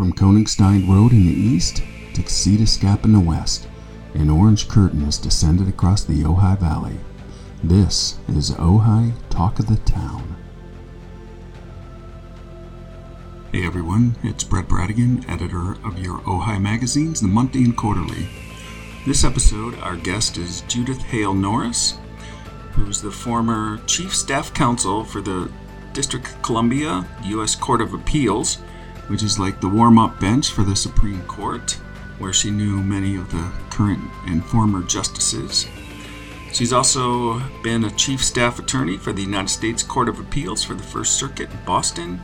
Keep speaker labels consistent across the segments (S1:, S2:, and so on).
S1: From Koenigstein Road in the east to Casitas Gap in the west, an orange curtain has descended across the Ojai Valley. This is Ojai Talk of the Town. Hey everyone, it's Brett Bradigan, editor of your Ojai magazines, The Monthly and Quarterly. This episode, our guest is Judith Hale Norris, who's the former Chief Staff Counsel for the District of Columbia U.S. Court of Appeals, which is like the warm up bench for the Supreme Court, where she knew many of the current and former justices. She's also been a Chief Staff Attorney for the United States Court of Appeals for the First Circuit in Boston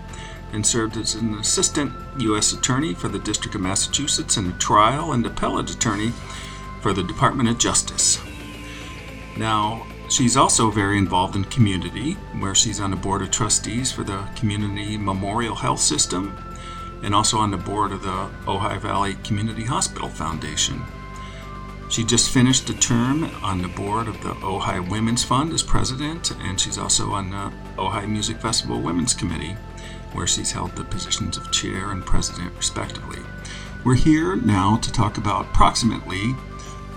S1: and served as an Assistant U.S. Attorney for the District of Massachusetts and a Trial and Appellate Attorney for the Department of Justice. Now, she's also very involved in community, where she's on the Board of Trustees for the Community Memorial Health System and also on the board of the Ojai Valley Community Hospital Foundation. She just finished a term on the board of the Ojai Women's Fund as president, and she's also on the Ojai Music Festival Women's Committee, where she's held the positions of chair and president, respectively. We're here now to talk about approximately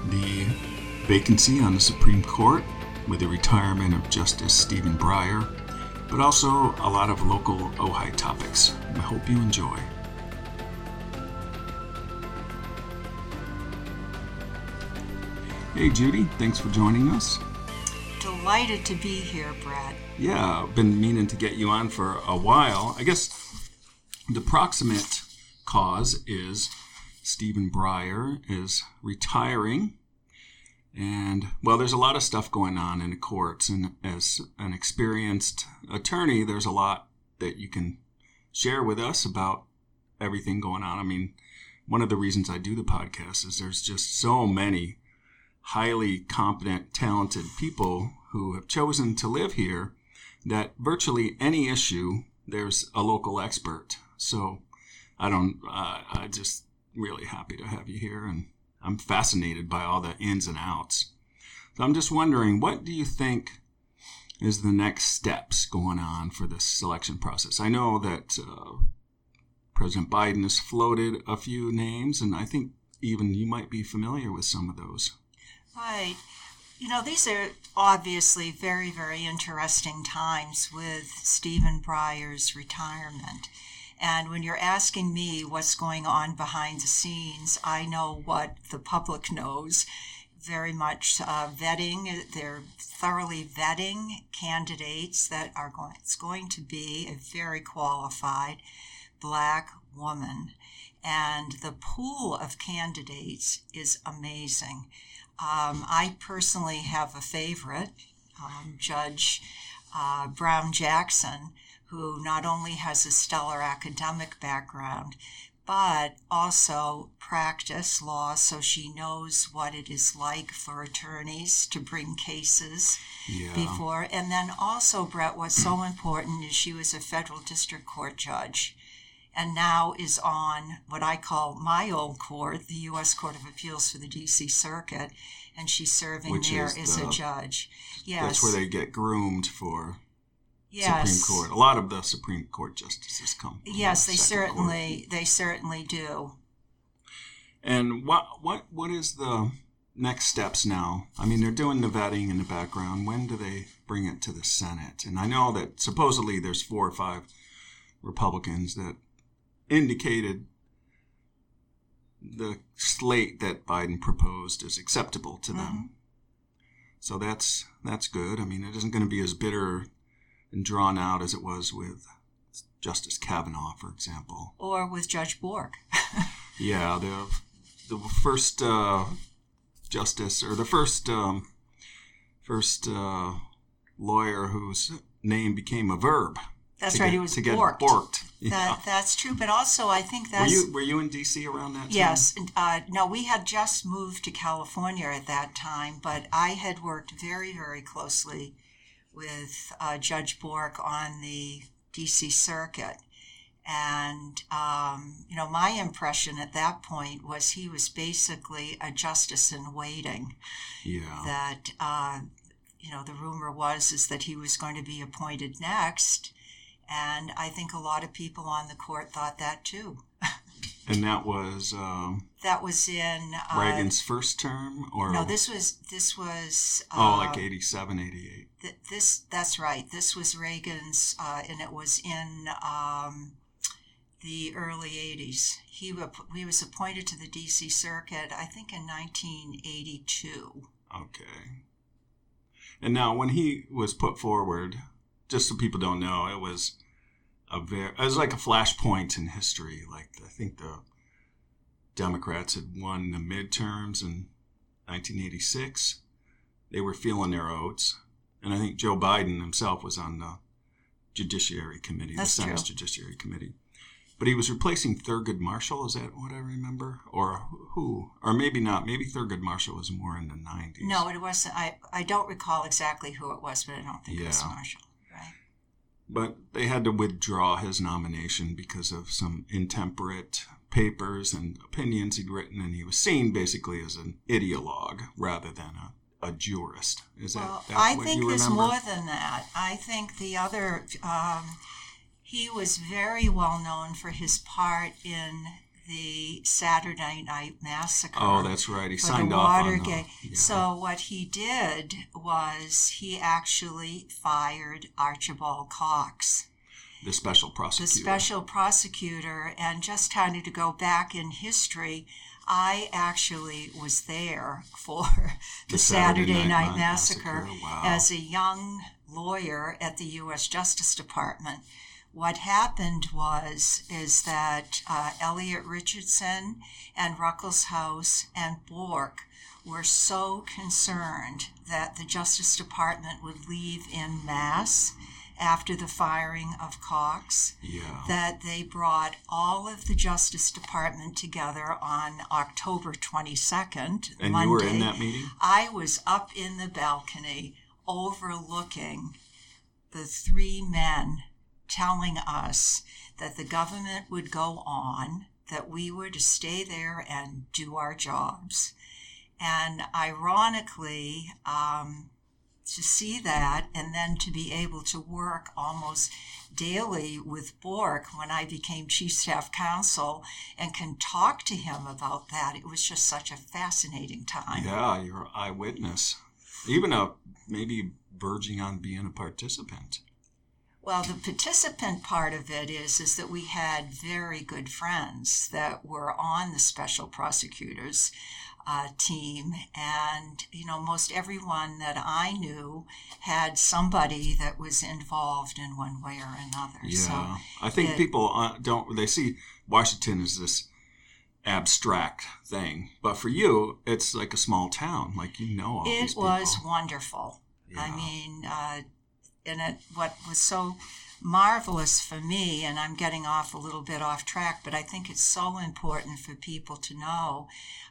S1: the vacancy on the Supreme Court with the retirement of Justice Stephen Breyer, but also a lot of local Ojai topics. I hope you enjoy. Hey Judy, thanks for joining us.
S2: Delighted to be here, Brad.
S1: Yeah, been meaning to get you on for a while. I guess the proximate cause is Stephen Breyer is retiring. And well, there's a lot of stuff going on in the courts. And as an experienced attorney, there's a lot that you can share with us about everything going on. I mean, one of the reasons I do the podcast is there's just so many highly competent, talented people who have chosen to live here that virtually any issue, there's a local expert. So I don't, uh, I just really happy to have you here and I'm fascinated by all the ins and outs. So I'm just wondering, what do you think is the next steps going on for this selection process? I know that uh, President Biden has floated a few names, and I think even you might be familiar with some of those.
S2: Right. You know, these are obviously very, very interesting times with Stephen Breyer's retirement. And when you're asking me what's going on behind the scenes, I know what the public knows. Very much uh, vetting, they're thoroughly vetting candidates that are going, it's going to be a very qualified black woman. And the pool of candidates is amazing. Um, I personally have a favorite, um, Judge uh, Brown Jackson, who not only has a stellar academic background, but also practice law, so she knows what it is like for attorneys to bring cases yeah. before. And then also, Brett, what's so important is she was a federal district court judge and now is on what I call my old court, the U.S. Court of Appeals for the D.C. Circuit, and she's serving
S1: Which
S2: there as
S1: the,
S2: a judge.
S1: Yes, that's where they get groomed for yes. Supreme Court. A lot of the Supreme Court justices come.
S2: yes, the they certainly court. they certainly do.
S1: And what what what is the next steps now? I mean, they're doing the vetting in the background. When do they bring it to the Senate? And I know that supposedly there's four or five Republicans that indicated the slate that Biden proposed is acceptable to them. Mm-hmm. So that's that's good. I mean, it isn't going to be as bitter and drawn out as it was with Justice Kavanaugh, for example,
S2: or with Judge Bork.
S1: yeah, the the first uh, justice or the first um, first uh, lawyer whose name became a verb.
S2: That's right. Get, he was
S1: to get
S2: borked.
S1: borked.
S2: Yeah. That, that's true. But also, I think that's.
S1: Were you, were you in D.C. around that time?
S2: Yes. Uh, no, we had just moved to California at that time, but I had worked very, very closely with uh, Judge Bork on the D.C. circuit. And, um, you know, my impression at that point was he was basically a justice in waiting.
S1: Yeah.
S2: That, uh, you know, the rumor was is that he was going to be appointed next and I think a lot of people on the court thought that too.
S1: And that was um,
S2: That was in uh,
S1: Reagan's first term, or
S2: No, this was this was.
S1: oh, like
S2: uh,
S1: 87, 88.
S2: th- this that's right. This was Reagan's, uh, and it was in um, the early '80s. He wa- he was appointed to the D.C. Circuit, I think, in 1982.
S1: Okay. And now, when he was put forward, just so people don't know, it was a very, it was like a flashpoint in history. Like I think the Democrats had won the midterms in 1986. They were feeling their oats, and I think Joe Biden himself was on the Judiciary Committee,
S2: That's
S1: the Senate's
S2: true.
S1: Judiciary Committee. But he was replacing Thurgood Marshall. Is that what I remember, or who? Or maybe not. Maybe Thurgood Marshall was more in the 90s.
S2: No, it wasn't. I I don't recall exactly who it was, but I don't think it was Marshall.
S1: But they had to withdraw his nomination because of some intemperate papers and opinions he'd written, and he was seen basically as an ideologue rather than a, a jurist. Is that,
S2: Well,
S1: that
S2: I think there's more than that. I think the other, um, he was very well known for his part in the Saturday Night Massacre.
S1: Oh, that's right. He signed off on the. Yeah.
S2: So what he did was he actually fired Archibald Cox,
S1: the special prosecutor.
S2: the special prosecutor, and just kind of to go back in history. I actually was there for the, Saturday, Night, Massacre,
S1: Wow.
S2: as a young lawyer at the U.S. Justice Department. What happened was is that uh, Elliot Richardson and Ruckelshaus and Bork were so concerned that the Justice Department would leave in mass after the firing of Cox
S1: yeah.
S2: that they brought all of the Justice Department together on October 22nd,
S1: and
S2: Monday.
S1: you were in that meeting?
S2: I was up in the balcony overlooking the three men telling us that the government would go on, that we were to stay there and do our jobs. And ironically, um, to see that and then to be able to work almost daily with Bork when I became chief staff counsel and can talk to him about that, it was just such a fascinating time.
S1: Yeah, you're an eyewitness. Even a maybe verging on being a participant.
S2: Well, the participant part of it is is that we had very good friends that were on the special prosecutors uh, team, and you know most everyone that I knew had somebody that was involved in one way or another.
S1: Yeah,
S2: So
S1: I think
S2: it-
S1: people uh, don't. They see Washington as this abstract thing, but for you, it's like a small town. Like you know all
S2: it was wonderful. I mean, uh, and it what was so marvelous for me, and I'm getting off a little bit off track, but I think it's so important for people to know.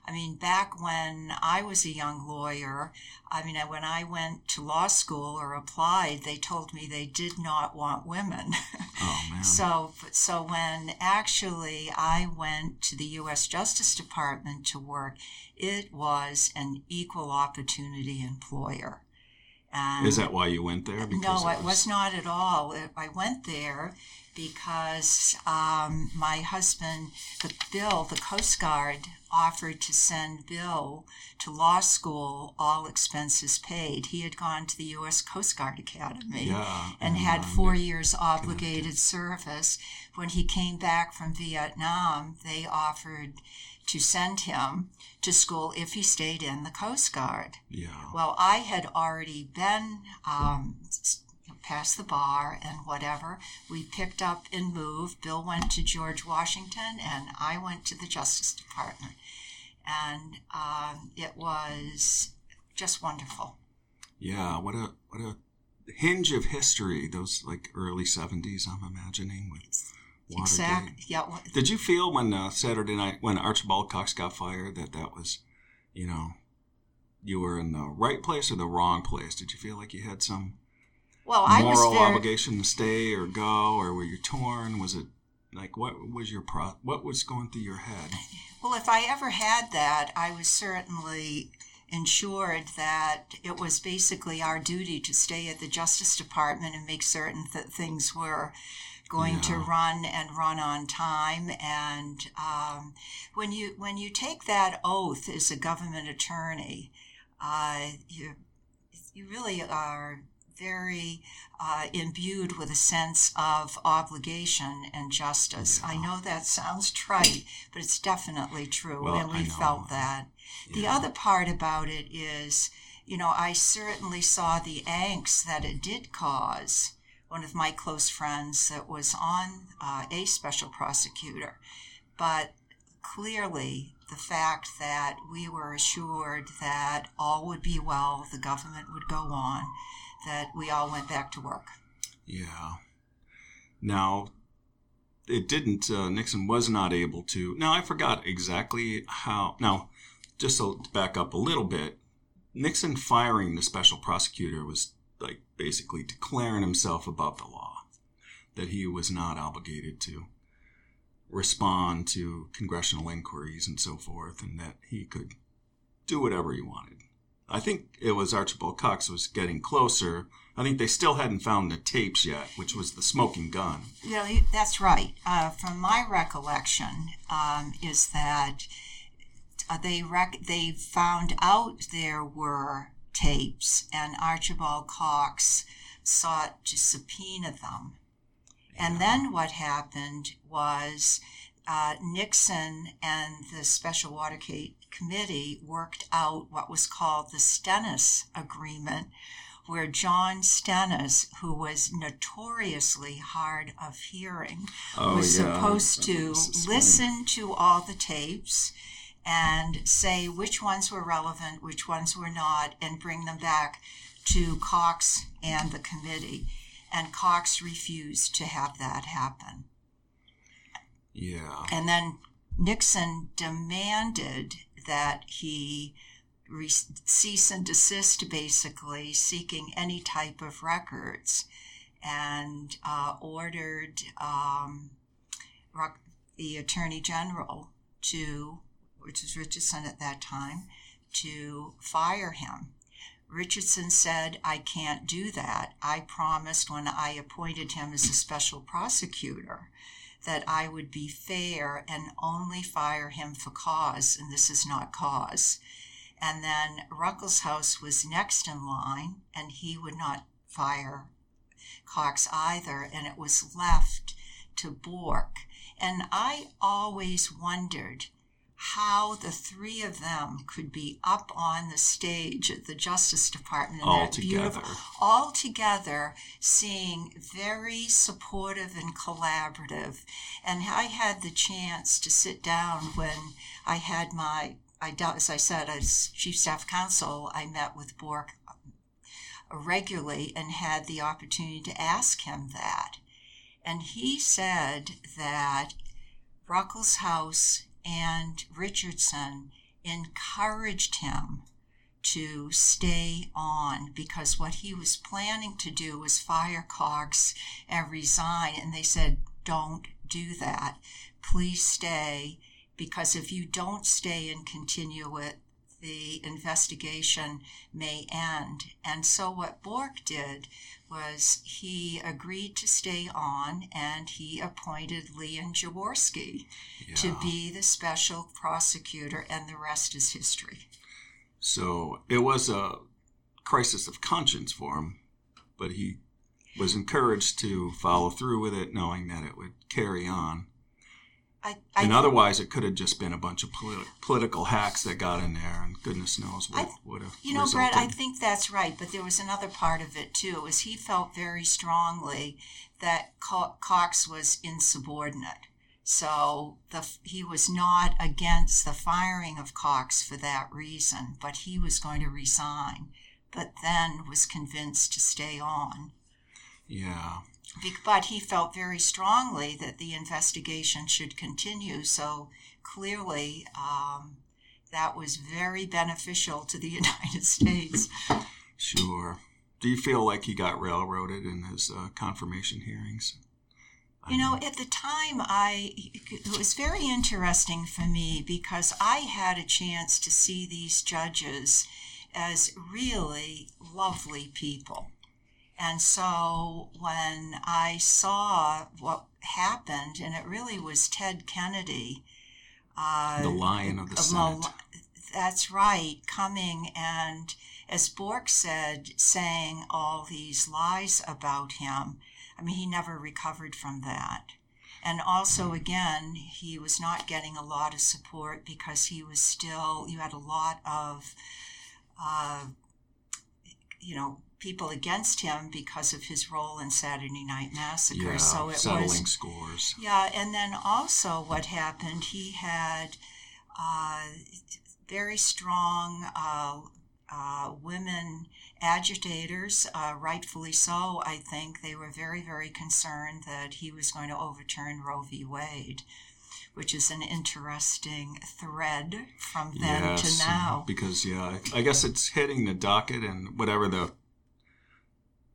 S2: I mean, back when I was a young lawyer, I mean, when I went to law school or applied, they told me they did not want women.
S1: Oh man.
S2: So, so when actually I went to the U.S. Justice Department to work, it was an equal opportunity employer. And
S1: Is that why you went there?
S2: no, it was not at all. I went there because um, my husband, the Bill, the Coast Guard, offered to send Bill to law school, all expenses paid. He had gone to the U.S. Coast Guard Academy
S1: Yeah,
S2: and
S1: and,
S2: had
S1: um,
S2: four years obligated service. When he came back from Vietnam, they offered to send him to school if he stayed in the Coast Guard.
S1: Yeah.
S2: Well, I had already been um, past the bar and whatever. We picked up and moved. Bill went to George Washington, and I went to the Justice Department. And um, it was just wonderful.
S1: Yeah. What a what a hinge of history. Those like early seventies. I'm imagining with Watergate.
S2: Exactly. Yeah.
S1: Did you feel when uh, Saturday night when Archibald Cox got fired that that was, you know, you were in the right place or the wrong place? Did you feel like you had some
S2: Well, I was
S1: moral
S2: very,
S1: obligation to stay or go, or were you torn? Was it like what was your pro? What was going through your head?
S2: Well, if I ever had that, I was certainly ensured that it was basically our duty to stay at the Justice Department and make certain that things were going
S1: Yeah.
S2: to run and run on time. And um, when you when you take that oath as a government attorney, uh, you you really are very uh, imbued with a sense of obligation and justice. I know that sounds trite, but it's definitely true,
S1: Well,
S2: and we felt that. The other part about it is, you know, I certainly saw the angst that it did cause. One of my close friends that was on uh, a special prosecutor, but clearly the fact that we were assured that all would be well, the government would go on, that we all went back to work.
S1: Yeah. Now, it didn't, uh, Nixon was not able to. Now, I forgot exactly how. Now, just to back up a little bit, Nixon firing the special prosecutor was basically declaring himself above the law, that he was not obligated to respond to congressional inquiries and so forth, and that he could do whatever he wanted. I think it was Archibald Cox was getting closer. I think they still hadn't found the tapes yet, which was the smoking gun.
S2: You- that's right. Uh, from my recollection, um, is that uh, they rec- they found out there were tapes, and Archibald Cox sought to subpoena them. And then what happened was uh, Nixon and the Special Watergate Committee worked out what was called the Stennis Agreement, where John Stennis, who was notoriously hard of hearing, was supposed to listen to all the tapes and say which ones were relevant, which ones were not, and bring them back to Cox and the committee. And Cox refused to have that happen.
S1: Yeah.
S2: And then Nixon demanded that he re- cease and desist, basically, seeking any type of records, and uh, ordered um, the Attorney General to, which was Richardson at that time, to fire him. Richardson said, I can't do that. I promised when I appointed him as a special prosecutor that I would be fair and only fire him for cause, and this is not cause. And then Ruckelshaus was next in line, and he would not fire Cox either, and it was left to Bork. And I always wondered how the three of them could be up on the stage at the Justice Department
S1: All
S2: that beautiful,
S1: together.
S2: all together, seeing very supportive and collaborative. And I had the chance to sit down when I had my, I as I said, as Chief Staff Counsel, I met with Bork uh, regularly and had the opportunity to ask him that. And he said that Ruckelshaus and Richardson encouraged him to stay on because what he was planning to do was fire Cox and resign. And they said, don't do that. Please stay because if you don't stay and continue it, the investigation may end. And so what Bork did was he agreed to stay on and he appointed Leon Jaworski to be the special prosecutor, and the rest is history.
S1: So it was a crisis of conscience for him, but he was encouraged to follow through with it, knowing that it would carry on.
S2: I, I
S1: and otherwise, it could have just been a bunch of politi- political hacks that got in there, and goodness knows what
S2: I-
S1: would have
S2: You know,
S1: resulted.
S2: Brett, I think that's right, but there was another part of it too, is he felt very strongly that Cox was insubordinate. So the he was not against the firing of Cox for that reason, but he was going to resign, but then was convinced to stay on.
S1: yeah,
S2: But he felt very strongly that the investigation should continue. So clearly, um, that was very beneficial to the United States.
S1: sure. Do you feel like he got railroaded in his uh, confirmation hearings?
S2: You know, at the time, I it was very interesting for me because I had a chance to see these judges as really lovely people. And so when I saw what happened, and it really was Ted Kennedy,
S1: uh, the lion of the Senate.
S2: That's right, coming and, as Bork said, saying all these lies about him. I mean, he never recovered from that. And also, again, he was not getting a lot of support because he was still, you had a lot of, uh, you know, people against him because of his role in Saturday Night Massacre.
S1: Yeah,
S2: so it
S1: settling
S2: was
S1: scores.
S2: Yeah, and then also what happened, he had uh, very strong uh, uh, women agitators, uh, rightfully so. I think they were very, very concerned that he was going to overturn Roe v. Wade which is an interesting thread from then yes, to now.
S1: Because yeah, I guess it's hitting the docket, and whatever the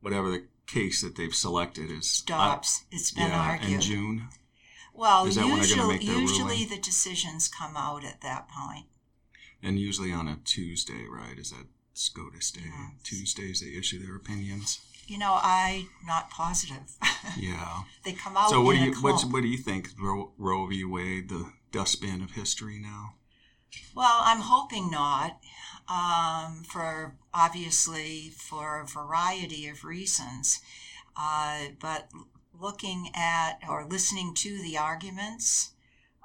S1: whatever the case that they've selected is
S2: stops. Uh, it's been
S1: yeah,
S2: argued
S1: in June.
S2: Well, usually, usually the decisions come out at that point.
S1: And usually on a Tuesday, right? Is that SCOTUS Day? Yeah. Tuesdays they issue their opinions.
S2: You know, I'm not positive.
S1: Yeah.
S2: they come out.
S1: So what do you what, what do you think Roe, Roe v. Wade, the dustbin of history now?
S2: Well, I'm hoping not um, for obviously for a variety of reasons. Uh, but looking at or listening to the arguments,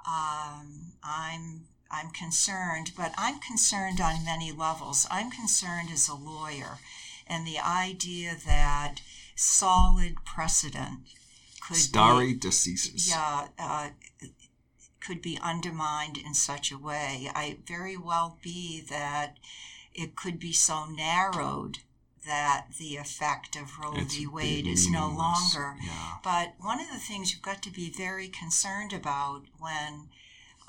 S2: um, I'm I'm concerned, but I'm concerned on many levels. I'm concerned as a lawyer, and the idea that solid precedent could
S1: stare
S2: be,
S1: decisis.
S2: Yeah, uh, could be undermined in such a way. I very well be that it could be so narrowed that the effect of Roe it's v. Wade is no longer.
S1: Yeah.
S2: But one of the things you've got to be very concerned about when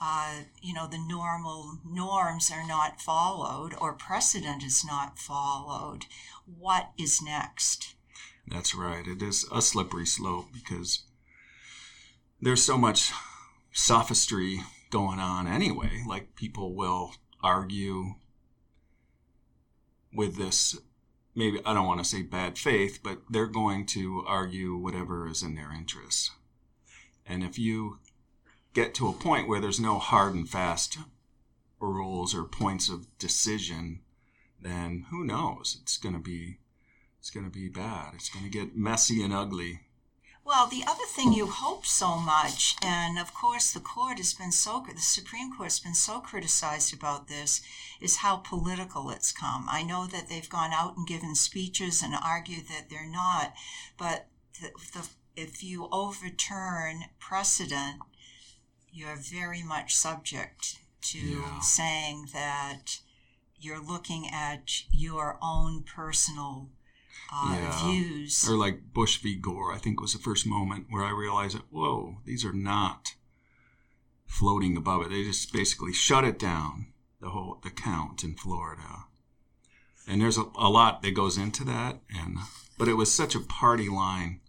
S2: uh, you know the normal norms are not followed or precedent is not followed, what is next?
S1: That's right. It is a slippery slope because there's so much sophistry going on anyway. Like people will argue with this maybe I don't want to say bad faith, but they're going to argue whatever is in their interest. And if you get to a point where there's no hard and fast rules or points of decision, then who knows? It's going to be it's going to be bad. It's going to get messy and ugly
S2: well, the other thing you hope so much, and of course the court has been so, the Supreme Court has been so criticized about this, is how political it's come. I know that they've gone out and given speeches and argued that they're not, but the, the, if you overturn precedent, you're very much subject to yeah. saying that you're looking at your own personal uh, yeah. views.
S1: Or like Bush v. Gore, I think was the first moment where I realized that, whoa, these are not floating above it. They just basically shut it down, the whole, the count in Florida. And there's a, a lot that goes into that. And, but it was such a party line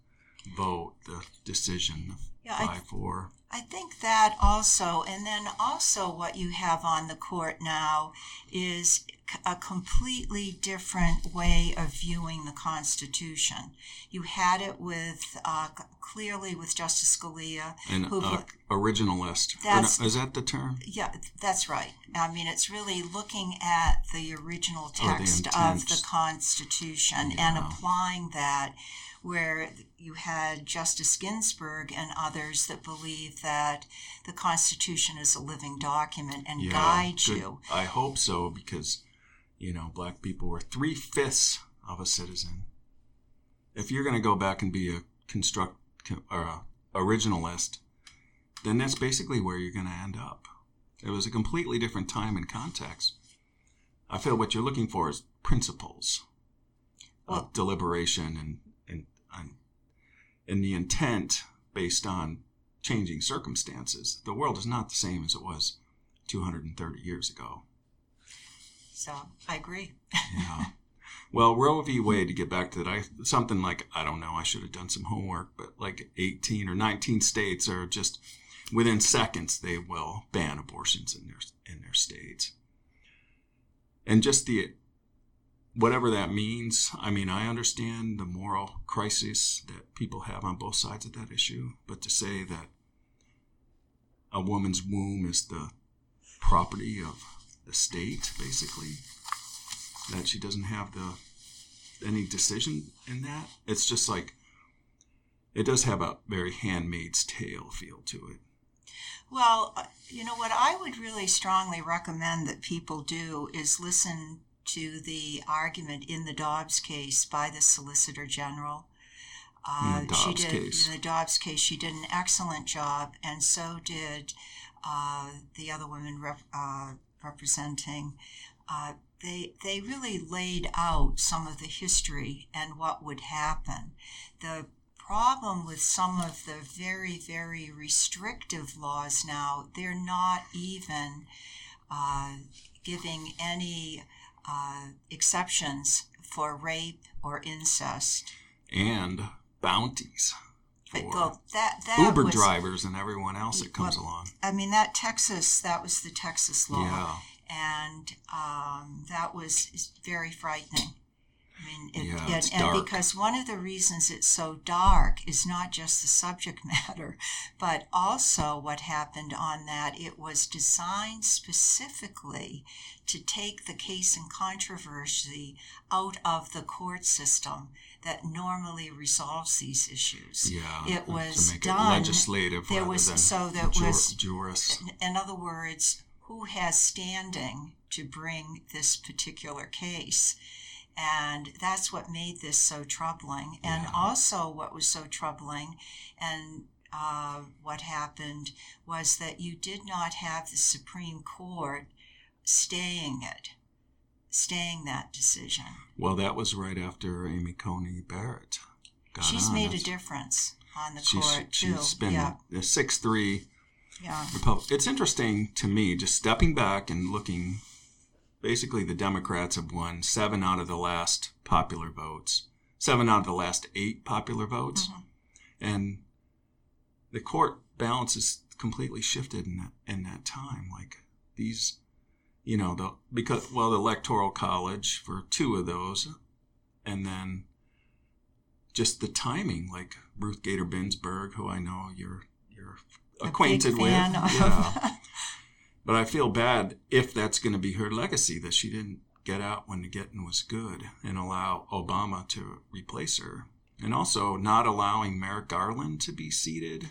S1: vote, the decision, yeah, 5 4.
S2: I think that also, and then also what you have on the court now is a completely different way of viewing the Constitution. You had it with uh, clearly with Justice Scalia,
S1: an who, uh, originalist. That's, is that the term?
S2: Yeah, that's right. I mean, it's really looking at the original text the of the Constitution yeah. and applying that where you had Justice Ginsburg and others that believe that the Constitution is a living document and yeah, guides good. you.
S1: I hope so because, you know, black people were three fifths of a citizen. If you're going to go back and be a construct or a originalist, then that's basically where you're going to end up. It was a completely different time and context. I feel what you're looking for is principles well, of deliberation and and the intent based on changing circumstances. The world is not the same as it was 230 years ago.
S2: So I agree.
S1: yeah. Well, Roe v. Wade, to get back to that, I something like I don't know, I should have done some homework, but like 18 or 19 states are just within seconds they will ban abortions in their in their states. And just the whatever that means. I mean, I understand the moral crisis that people have on both sides of that issue, but to say that a woman's womb is the property of the state, basically, that she doesn't have the any decision in that, it's just like it does have a very handmaid's tale feel to it.
S2: Well, uh, you know, what I would really strongly recommend that people do is listen to the argument in the Dobbs case by the Solicitor General.
S1: Uh, she
S2: did
S1: case.
S2: in the Dobbs case. She did an excellent job, and so did uh, the other women rep, uh, representing. Uh, they they really laid out some of the history and what would happen. The problem with some of the very very restrictive laws now, they're not even uh, giving any uh, exceptions for rape or incest.
S1: And bounties.
S2: But, well, that, that
S1: Uber
S2: was,
S1: drivers and everyone else that comes
S2: well,
S1: along.
S2: I mean, that Texas, that was the Texas law.
S1: Yeah.
S2: And um, that was very frightening. I mean, it,
S1: Yeah,
S2: and, and because one of the reasons it's so dark is not just the subject matter, but also what happened on that. It was designed specifically to take the case in controversy out of the court system that normally resolves these issues.
S1: Yeah.
S2: It was done-
S1: it legislative
S2: there was- so there
S1: jur-
S2: was-
S1: jurist.
S2: In other words, who has standing to bring this particular case? And that's what made this so troubling. And
S1: Yeah.
S2: also, what was so troubling and uh, what happened was that you did not have the Supreme Court staying it, staying that decision.
S1: Well, that was right after Amy Coney Barrett got
S2: She's
S1: on.
S2: made a difference on the
S1: She's,
S2: court, too.
S1: she's been
S2: yeah,
S1: a six three
S2: yeah.
S1: Repub- It's interesting to me, just stepping back and looking. Basically, the Democrats have won seven out of the last popular votes, seven out of the last eight popular votes,
S2: Mhm.
S1: and the court balance is completely shifted in that in that time. Like these, you know, the because well, the electoral college for two of those, and then just the timing, like Ruth Gator Binsberg, who I know you're you're acquainted with. Yeah. But I feel bad if that's going to be her legacy that she didn't get out when the getting was good and allow Obama to replace her, and also not allowing Merrick Garland to be seated.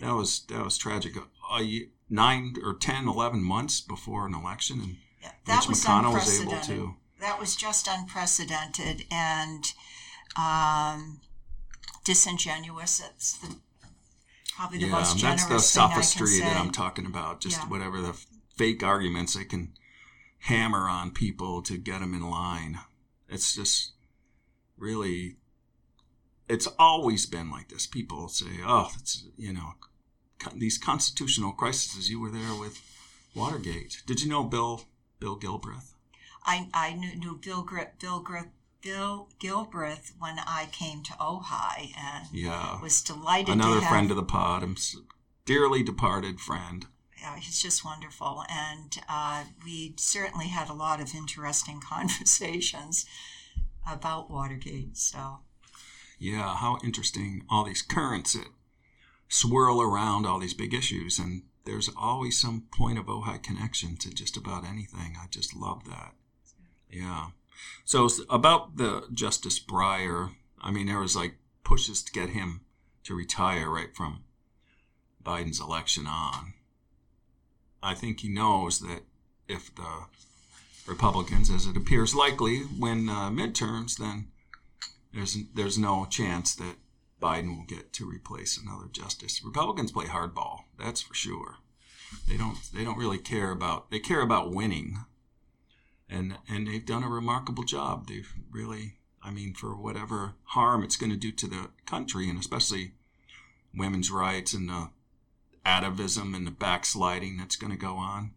S1: That was that was tragic. A nine or 10, 11 months before an election, and
S2: Yeah, that
S1: Mitch
S2: was
S1: McConnell was able to.
S2: That was just unprecedented and um, disingenuous. It's the, probably the
S1: Yeah,
S2: most
S1: that's the
S2: thing I can
S1: sophistry that I'm talking about. Just
S2: Yeah.
S1: whatever the fake arguments they can hammer on people to get them in line. It's just really, it's always been like this. People say, "Oh, it's you know, these constitutional crises." You were there with Watergate. Did you know Bill Bill Gilbreth?
S2: I, I knew, knew Bill, Bill, Bill Gilbreth when I came to Ojai and
S1: Yeah,
S2: was delighted
S1: another
S2: to have
S1: friend of the pod, dearly departed friend.
S2: yeah, he's just wonderful. And uh, we certainly had a lot of interesting conversations about Watergate. So,
S1: Yeah, how interesting all these currents that swirl around all these big issues, and there's always some point of Ojai connection to just about anything. I just love that. Yeah. So about the Justice Breyer, I mean, there was like pushes to get him to retire right from Biden's election on. I think he knows that if the Republicans, as it appears likely, win uh, midterms, then there's there's no chance that Biden will get to replace another justice. Republicans play hardball, that's for sure. They don't they don't really care about they care about winning. And and they've done a remarkable job. They've really I mean for whatever harm it's going to do to the country and especially women's rights and the atavism and the backsliding that's going to go on.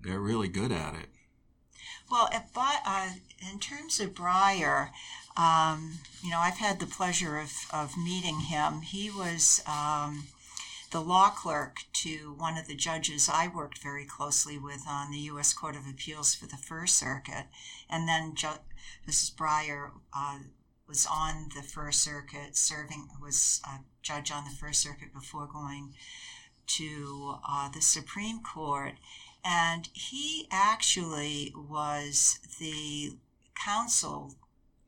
S1: They're really good at it.
S2: well, if, uh, in terms of Breyer, um, you know, I've had the pleasure of, of meeting him. He was um, the law clerk to one of the judges I worked very closely with on the U.S. Court of Appeals for the First Circuit, and then Ju- Mrs. Breyer uh, was on the First Circuit, serving was a judge on the First Circuit before going to uh, the Supreme Court, and he actually was the counsel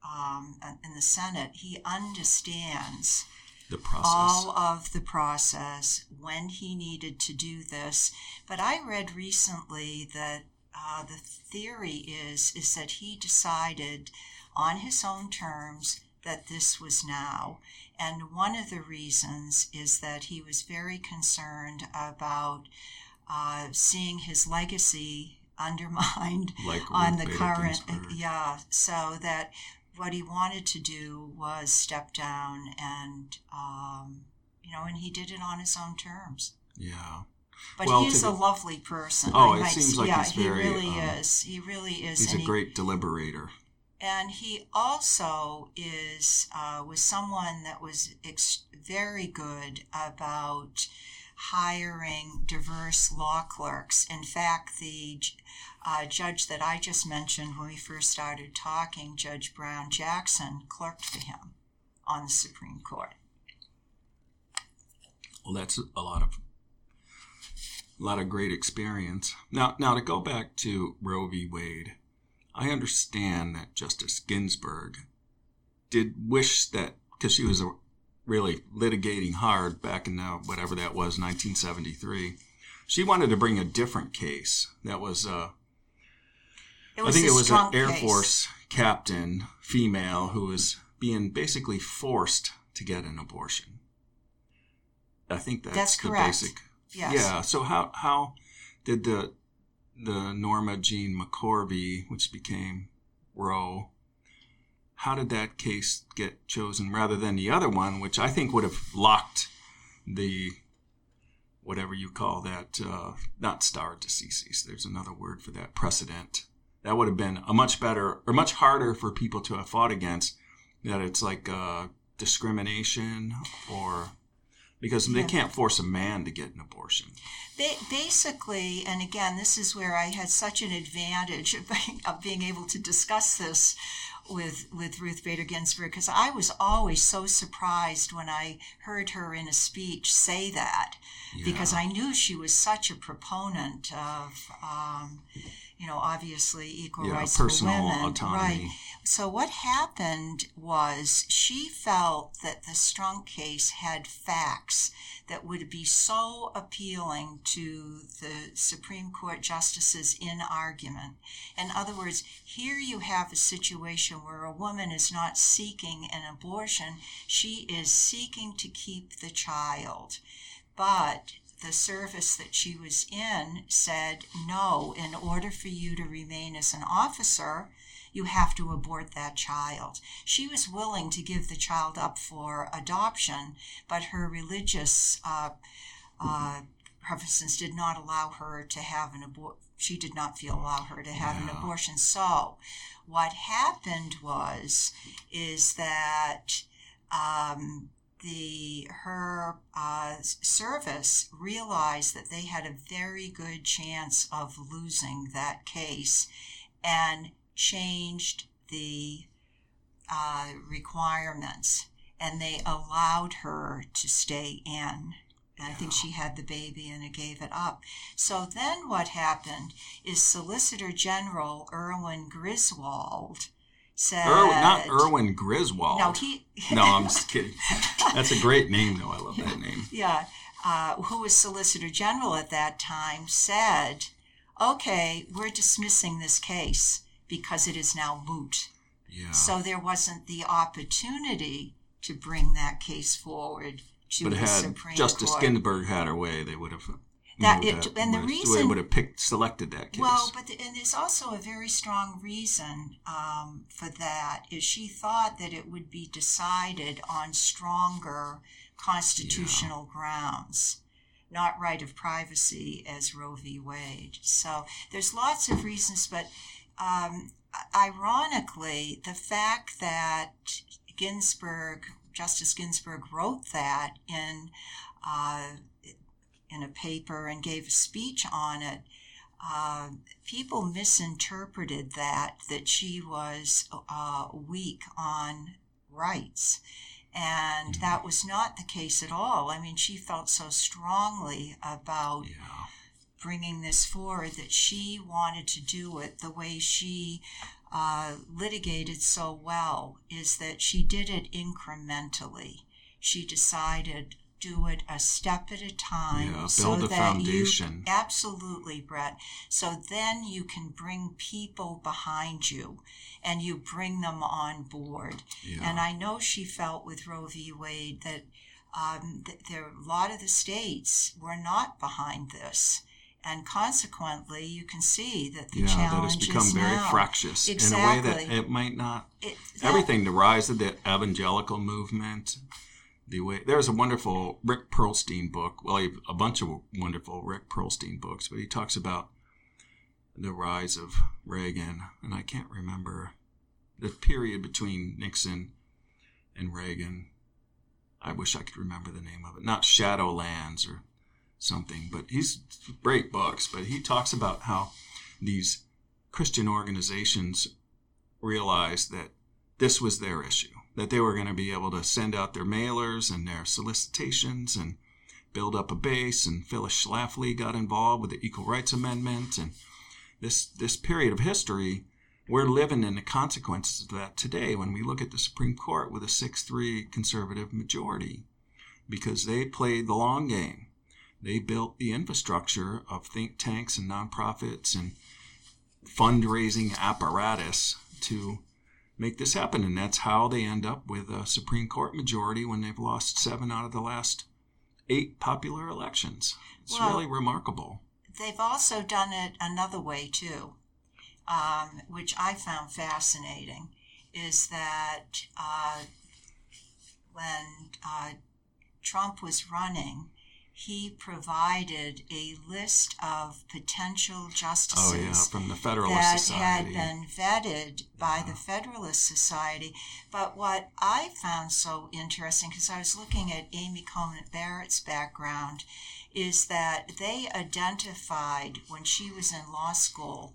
S2: um, in the Senate. He understands
S1: the process.
S2: all of the process when he needed to do this. But I read recently that uh, the theory is is that he decided on his own terms that this was now. And one of the reasons is that he was very concerned about uh, seeing his legacy undermined
S1: like
S2: on the current yeah so that what he wanted to do was step down and um, you know and he did it on his own terms
S1: Yeah.
S2: but
S1: Well,
S2: he is a lovely person
S1: Oh,
S2: I
S1: it
S2: might
S1: seems like
S2: yeah
S1: he's
S2: he really
S1: um,
S2: is he really is
S1: He's
S2: and
S1: a
S2: he-
S1: great deliberator.
S2: and he also is uh, was someone that was ex- very good about hiring diverse law clerks. In fact, the uh, judge that I just mentioned when we first started talking, Judge Brown Jackson, clerked for him on the Supreme Court.
S1: Well, that's a lot of a lot of great experience. Now, now to go back to Roe v. Wade, I understand that Justice Ginsburg did wish that because she was a, really litigating hard back in uh, whatever that was, 1973. She wanted to bring a different case that was. Uh, I think it was an Air
S2: case.
S1: Force captain, female, who was being basically forced to get an abortion. I think that's,
S2: That's
S1: the basic.
S2: Yes.
S1: Yeah. So how how did the the Norma Jean McCorvey, which became Roe, how did that case get chosen rather than the other one, which I think would have locked the whatever you call that, uh, not stare decisis. There's another word for that precedent. That would have been a much better or much harder for people to have fought against. That it's like uh, discrimination or because they can't force a man to get an abortion.
S2: Ba- basically, and again, this is where I had such an advantage of being, of being able to discuss this with with Ruth Bader Ginsburg because I was always so surprised when I heard her in a speech say that because I knew she was such a proponent of. Um, you know, obviously equal
S1: Yeah,
S2: rights
S1: personal
S2: for women,
S1: autonomy.
S2: right? So what happened was she felt that the Struck case had facts that would be so appealing to the Supreme Court justices in argument. In other words, here you have a situation where a woman is not seeking an abortion, she is seeking to keep the child. But the service that she was in said, no, in order for you to remain as an officer, you have to abort that child. She was willing to give the child up for adoption, but her religious uh, uh, preferences did not allow her to have an abortion. She did not feel allow her to have an abortion. So, what happened was, is that um, the her uh, service realized that they had a very good chance of losing that case, and changed the uh, requirements, and they allowed her to stay in. I think she had the baby and it gave it up. So then what happened is Solicitor General Erwin Griswold said.
S1: Ir- not Erwin Griswold.
S2: No, he.
S1: No, I'm just kidding. That's a great name, though. I love that name.
S2: yeah, uh, who was Solicitor General at that time, said, okay, we're dismissing this case because it is now moot.
S1: Yeah.
S2: So there wasn't the opportunity to bring that case forward to
S1: but
S2: the
S1: had
S2: Supreme
S1: Justice
S2: Court.
S1: Ginsburg had her way, they would have.
S2: That it- and the reason-
S1: would have picked selected that case.
S2: Well, but the, and there's also a very strong reason um, for that. Is she thought that it would be decided on stronger constitutional grounds, not right of privacy as Roe v. Wade. So there's lots of reasons, but um, ironically, the fact that Ginsburg, Justice Ginsburg, wrote that in uh, in a paper and gave a speech on it, uh, people misinterpreted that that she was uh, weak on rights. And that was not the case at all. I mean, she felt so strongly about
S1: Yeah.
S2: bringing this forward that she wanted to do it the way she uh, litigated so well is that she did it incrementally. She decided do it a step at a time
S1: Yeah,
S2: so
S1: build a
S2: that
S1: foundation.
S2: you absolutely Brett so then you can bring people behind you and you bring them on board
S1: Yeah.
S2: and I know she felt with Roe v. Wade that um, th- there a lot of the states were not behind this, and consequently, you can see that the
S1: yeah, that
S2: challenge
S1: has become
S2: is
S1: very
S2: now.
S1: fractious in a way that it might not.
S2: It- that-
S1: Everything, the rise of the evangelical movement, the way there's a wonderful Rick Perlstein book. Well, a bunch of wonderful Rick Perlstein books, but he talks about the rise of Reagan, and I can't remember the period between Nixon and Reagan. I wish I could remember the name of it. Not Shadowlands or something, but he's great books. But he talks about how these Christian organizations realized that this was their issue, that they were going to be able to send out their mailers and their solicitations and build up a base. And Phyllis Schlafly got involved with the Equal Rights Amendment. And this, this period of history, we're living in the consequences of that today when we look at the Supreme Court with a 6 3 conservative majority because they played the long game. They built the infrastructure of think tanks and nonprofits and fundraising apparatus to make this happen. And that's how they end up with a Supreme Court majority when they've lost seven out of the last eight popular elections. It's
S2: Well-
S1: really remarkable.
S2: They've also done it another way too, um, which I found fascinating. Is that uh, when uh, Trump was running, he provided a list of potential justices
S1: Oh, yeah, from the Federalist
S2: that
S1: Society.
S2: had been vetted by the Federalist Society. But what I found so interesting, because I was looking at Amy Coney Barrett's background, is that they identified when she was in law school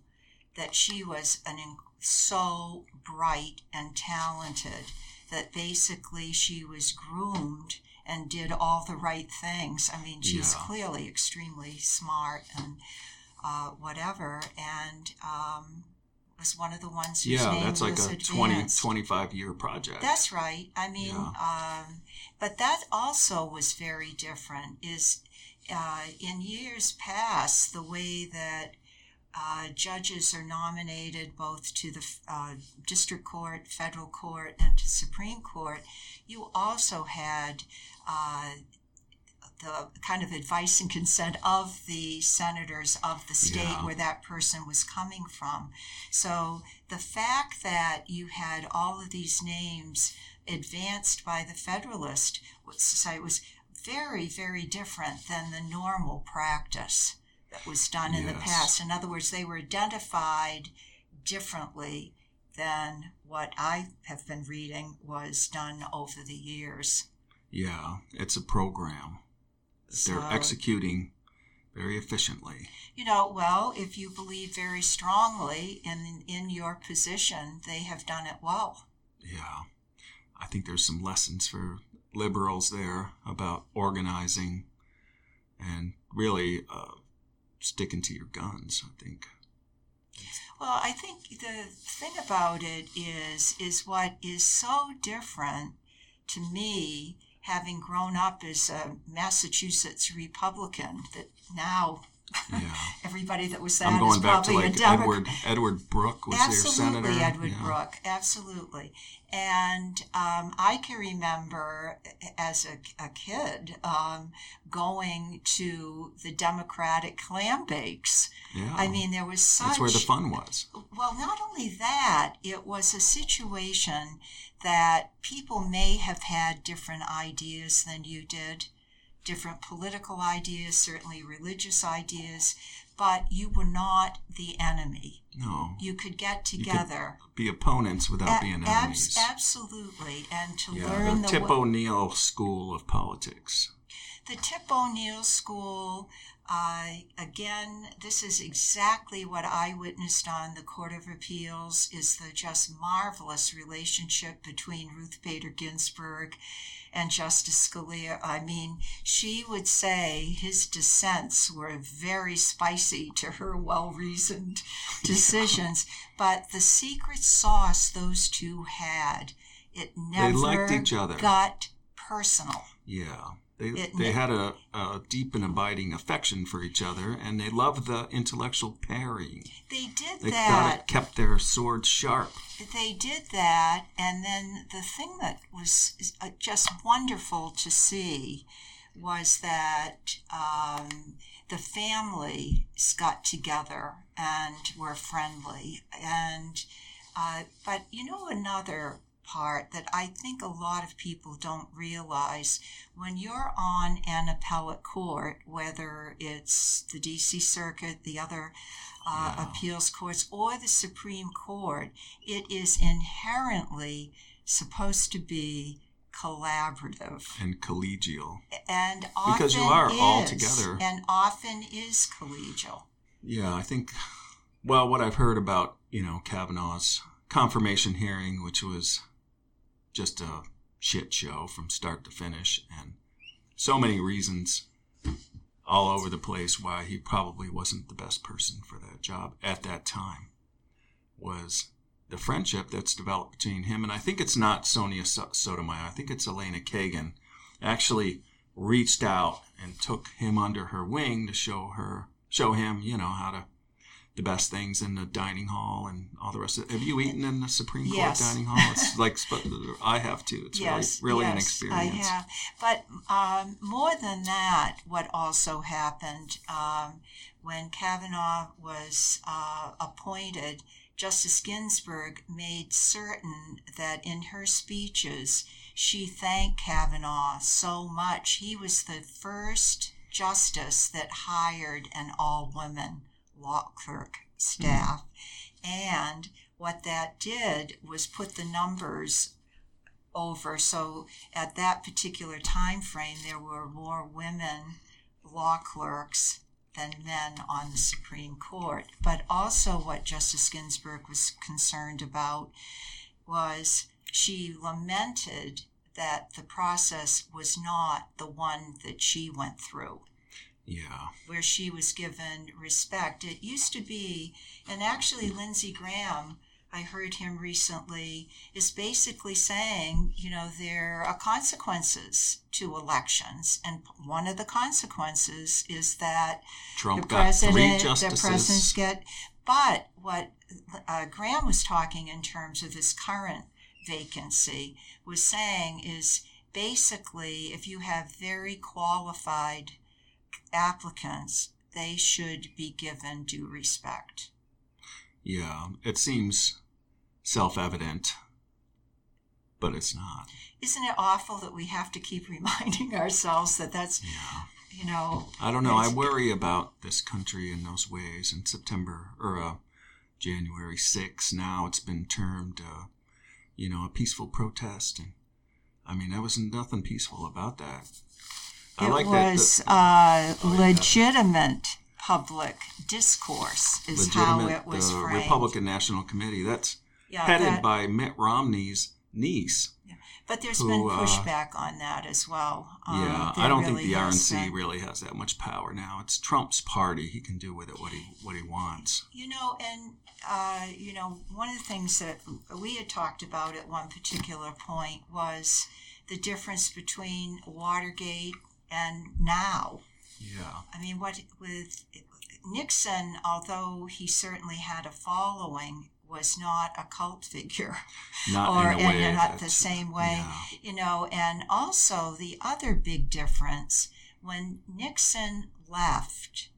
S2: that she was an in- so bright and talented that basically she was groomed and did all the right things. I mean, she's
S1: Yeah.
S2: clearly extremely smart and uh, whatever, and um, was one of the ones whose
S1: yeah,
S2: name
S1: that's like
S2: was
S1: a 20, 25 year project.
S2: That's right. I mean,
S1: Yeah.
S2: um, but that also was very different. Is uh, in years past, the way that uh, judges are nominated both to the uh, district court, federal court, and to Supreme Court, you also had uh, the kind of advice and consent of the senators of the state
S1: Yeah.
S2: where that person was coming from. So the fact that you had all of these names advanced by the Federalist Society was very, very different than the normal practice that was done in the past. In other words, they were identified differently than what I have been reading was done over the years.
S1: Yeah, it's a program that they're executing very efficiently.
S2: You know, well, if you believe very strongly in in your position, they have done it well.
S1: Yeah, I think there's some lessons for liberals there about organizing and really uh, sticking to your guns. I think.
S2: Well, I think the thing about it is is what is so different to me, having grown up as a Massachusetts Republican, that now
S1: Yeah.
S2: everybody that was that
S1: I'm
S2: is
S1: going back to
S2: probably a
S1: like
S2: Democrat.
S1: Edward Edward Brooke was their
S2: absolutely edward
S1: yeah.
S2: brooke absolutely and um, i can remember as a, a kid um, going to the democratic clam bakes
S1: Yeah.
S2: i mean there was such
S1: that's where the fun was.
S2: well, not only that, it was a situation that people may have had different ideas than you did, different political ideas, certainly religious ideas, but you were not the enemy.
S1: No,
S2: You could get
S1: could
S2: together.
S1: be opponents without
S2: A-
S1: being enemies.
S2: absolutely. And to
S1: yeah,
S2: learn
S1: the
S2: the
S1: Tip
S2: wa-
S1: O'Neill school of politics.
S2: The Tip O'Neill School, uh, again, this is exactly what I witnessed on the Court of Appeals, is the just marvelous relationship between Ruth Bader Ginsburg and Justice Scalia. I mean, she would say his dissents were very spicy to her well reasoned decisions, but the secret sauce those two had, it never
S1: they liked each other.
S2: got personal.
S1: Yeah. They,
S2: It
S1: they had a, a deep and abiding affection for each other, and they loved the intellectual pairing.
S2: They did
S1: They thought it kept their swords sharp.
S2: They did that, and then the thing that was uh, just wonderful to see was that um, the families got together and were friendly. And uh, but you know another part that I think a lot of people don't realize when you're on an appellate court, whether it's the D.C. Circuit, the other uh, appeals courts, or the Supreme Court, it is inherently supposed to be collaborative
S1: and collegial.
S2: and often
S1: Because you are
S2: is,
S1: all together.
S2: and often is collegial.
S1: Yeah, I think, well, what I've heard about, you know, Kavanaugh's confirmation hearing, which was just a shit show from start to finish, and so many reasons all over the place why he probably wasn't the best person for that job at that time was the friendship that's developed between him and I think it's not Sonia Sotomayor. I think it's Elena Kagan actually reached out and took him under her wing to show her show him, you know, how to the best things in the dining hall and all the rest of it. Have you eaten in the Supreme Court
S2: Yes.
S1: dining hall? It's like I have too. It's
S2: yes,
S1: really really an experience.
S2: I have. But um, more than that, what also happened um, when Kavanaugh was uh, appointed, Justice Ginsburg made certain that in her speeches she thanked Kavanaugh so much. He was the first justice that hired an all women law clerk mm-hmm. staff. And what that did was put the numbers over. So at that particular time frame, there were more women law clerks than men on the Supreme Court. But also, what Justice Ginsburg was concerned about was she lamented that the process was not the one that she went through
S1: Yeah.
S2: where she was given respect. It used to be, and actually, Lindsey Graham, I heard him recently, is basically saying, you know, there are consequences to elections, and one of the consequences is that
S1: Trump
S2: the president, the presidents get. But what uh, Graham was talking in terms of this current vacancy was saying is basically if you have very qualified applicants, they should be given due respect.
S1: Yeah, it seems self-evident, but it's not.
S2: Isn't it awful that we have to keep reminding ourselves that that's,
S1: Yeah.
S2: you know,
S1: I don't know. I worry about this country in those ways. In September or uh, January 6th, now it's been termed, uh, you know, a peaceful protest, and I mean, there was nothing peaceful about that.
S2: It
S1: like that.
S2: was
S1: the-
S2: uh, legitimate public discourse is how
S1: legitimate
S2: it was
S1: the
S2: framed.
S1: Republican National Committee. That's
S2: yeah,
S1: headed
S2: that-
S1: by Mitt Romney's niece. Yeah.
S2: But there's
S1: who,
S2: been
S1: uh,
S2: pushback on that as well. Um,
S1: yeah, I don't
S2: really
S1: think the RNC
S2: been.
S1: really has that much power now. It's Trump's party; he can do with it what he what he wants.
S2: You know, and uh, you know, one of the things that we had talked about at one particular point was the difference between Watergate and now.
S1: Yeah,
S2: I mean, what with Nixon, although he certainly had a following, was not a cult figure.
S1: not
S2: or
S1: in way
S2: and not the same way
S1: yeah.
S2: you know and also the other big difference when nixon left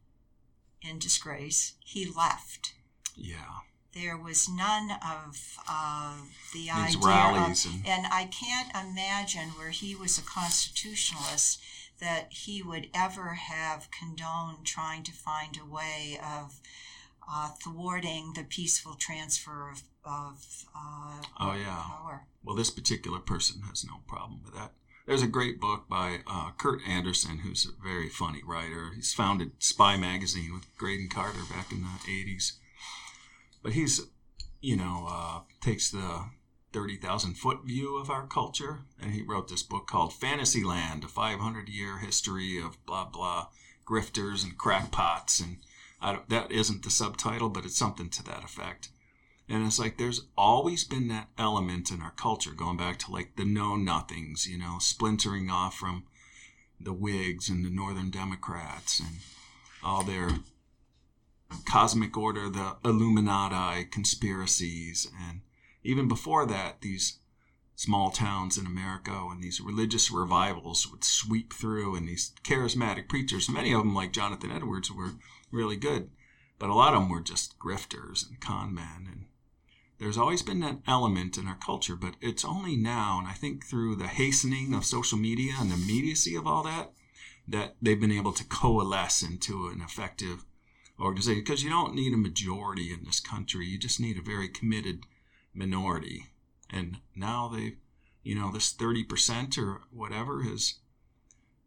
S2: in disgrace he left
S1: Yeah,
S2: there was none of uh, the
S1: these
S2: idea
S1: rallies
S2: of,
S1: and
S2: and i can't imagine where he was a constitutionalist that he would ever have condoned trying to find a way of uh, thwarting the peaceful transfer of, of uh,
S1: Oh, yeah.
S2: power.
S1: well, this particular person has no problem with that. there's a great book by uh, Kurt Andersen, who's a very funny writer. He's founded Spy Magazine with Graydon Carter back in the 80s. But he's, you know, uh, takes the 30,000 foot view of our culture. And he wrote this book called Fantasyland, a 500 year history of blah, blah, grifters and crackpots. And that isn't the subtitle, but it's something to that effect. And it's like there's always been that element in our culture, going back to like the know nothings, you know, splintering off from the Whigs and the Northern Democrats and all their cosmic order, the Illuminati conspiracies. And even before that, these small towns in America and these religious revivals would sweep through, and these charismatic preachers, many of them, like Jonathan Edwards, were really good. But a lot of them were just grifters and con men and there's always been that element in our culture, but it's only now, and I think through the hastening of social media and the immediacy of all that, that they've been able to coalesce into an effective organization. Because you don't need a majority in this country, you just need a very committed minority. And now they've, you know, this 30% or whatever has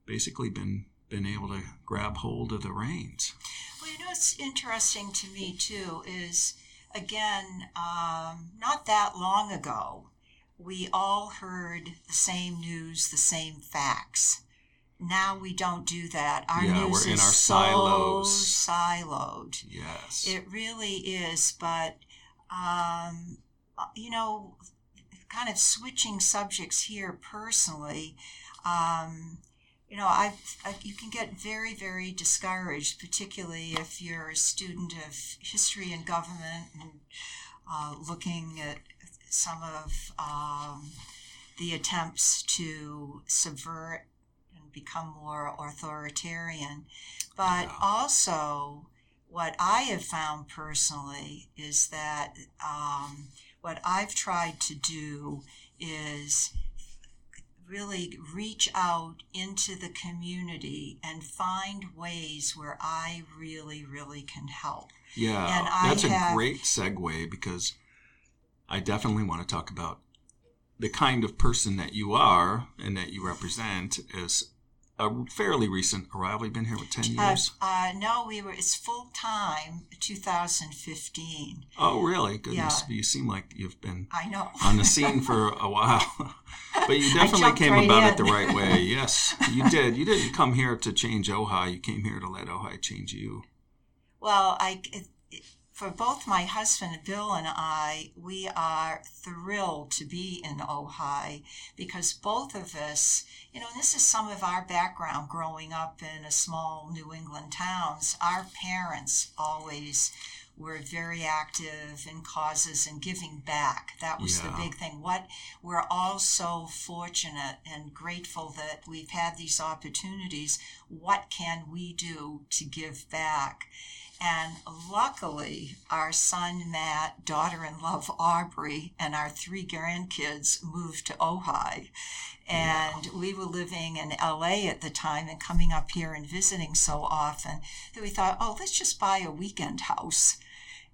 S1: basically been been able to grab hold of the reins.
S2: Well, you know, what's interesting to me too is again, um, not that long ago, we all heard the same news, the same facts. Now we don't do that. Our
S1: yeah,
S2: news
S1: we're in
S2: is
S1: our
S2: so
S1: silos.
S2: siloed.
S1: Yes.
S2: It really is. But, um, you know, kind of switching subjects here personally, um, you know, I've, I, you can get very, very discouraged, particularly if you're a student of history and government and uh, looking at some of um, the attempts to subvert and become more authoritarian. But also, what I have found personally is that um, what I've tried to do is really reach out into the community and find ways where I really, really can help.
S1: Yeah,
S2: And I
S1: that's
S2: have-
S1: a great segue because I definitely want to talk about the kind of person that you are and that you represent as a fairly recent arrival. You've been here with 10
S2: Uh,
S1: years.
S2: uh, no, we were, it's full time 2015.
S1: oh, really? Goodness.
S2: yeah.
S1: You seem like you've been
S2: I know.
S1: on the scene for a while. but you definitely came
S2: right
S1: about it the right way. Yes, you did. You didn't come here to change Ojai. You came here to let Ojai change you.
S2: Well, I, for both my husband Bill and I, we are thrilled to be in Ojai because both of us, you know, and this is some of our background growing up in a small New England towns. Our parents always were very active in causes and giving back. That was the big thing. What we're all so fortunate and grateful that we've had these opportunities. What can we do to give back? And luckily, our son Matt, daughter in love Aubrey, and our three grandkids moved to Ojai. And we were living in LA at the time and coming up here and visiting so often that we thought, oh, let's just buy a weekend house.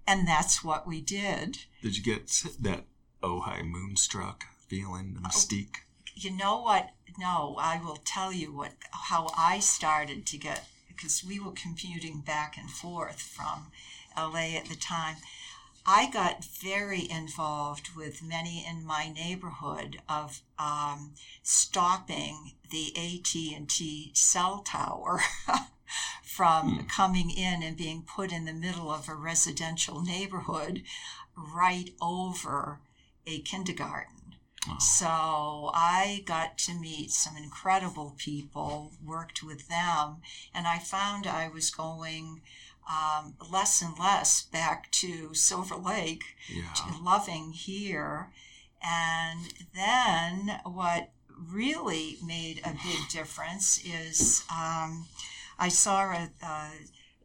S2: And that's what we did.
S1: Did you get that Ojai moonstruck feeling,
S2: Oh.
S1: the mystique?
S2: You know what? No, I will tell you what how I started to get because we were commuting back and forth from LA at the time. I got very involved with many in my neighborhood of um, stopping the AT and T cell tower from coming in and being put in the middle of a residential neighborhood right over a kindergarten. So I got to meet some incredible people, worked with them, and I found I was going um, less and less back to Silver Lake,
S1: Yeah.
S2: to loving here. And then what really made a big difference is um, I saw a, a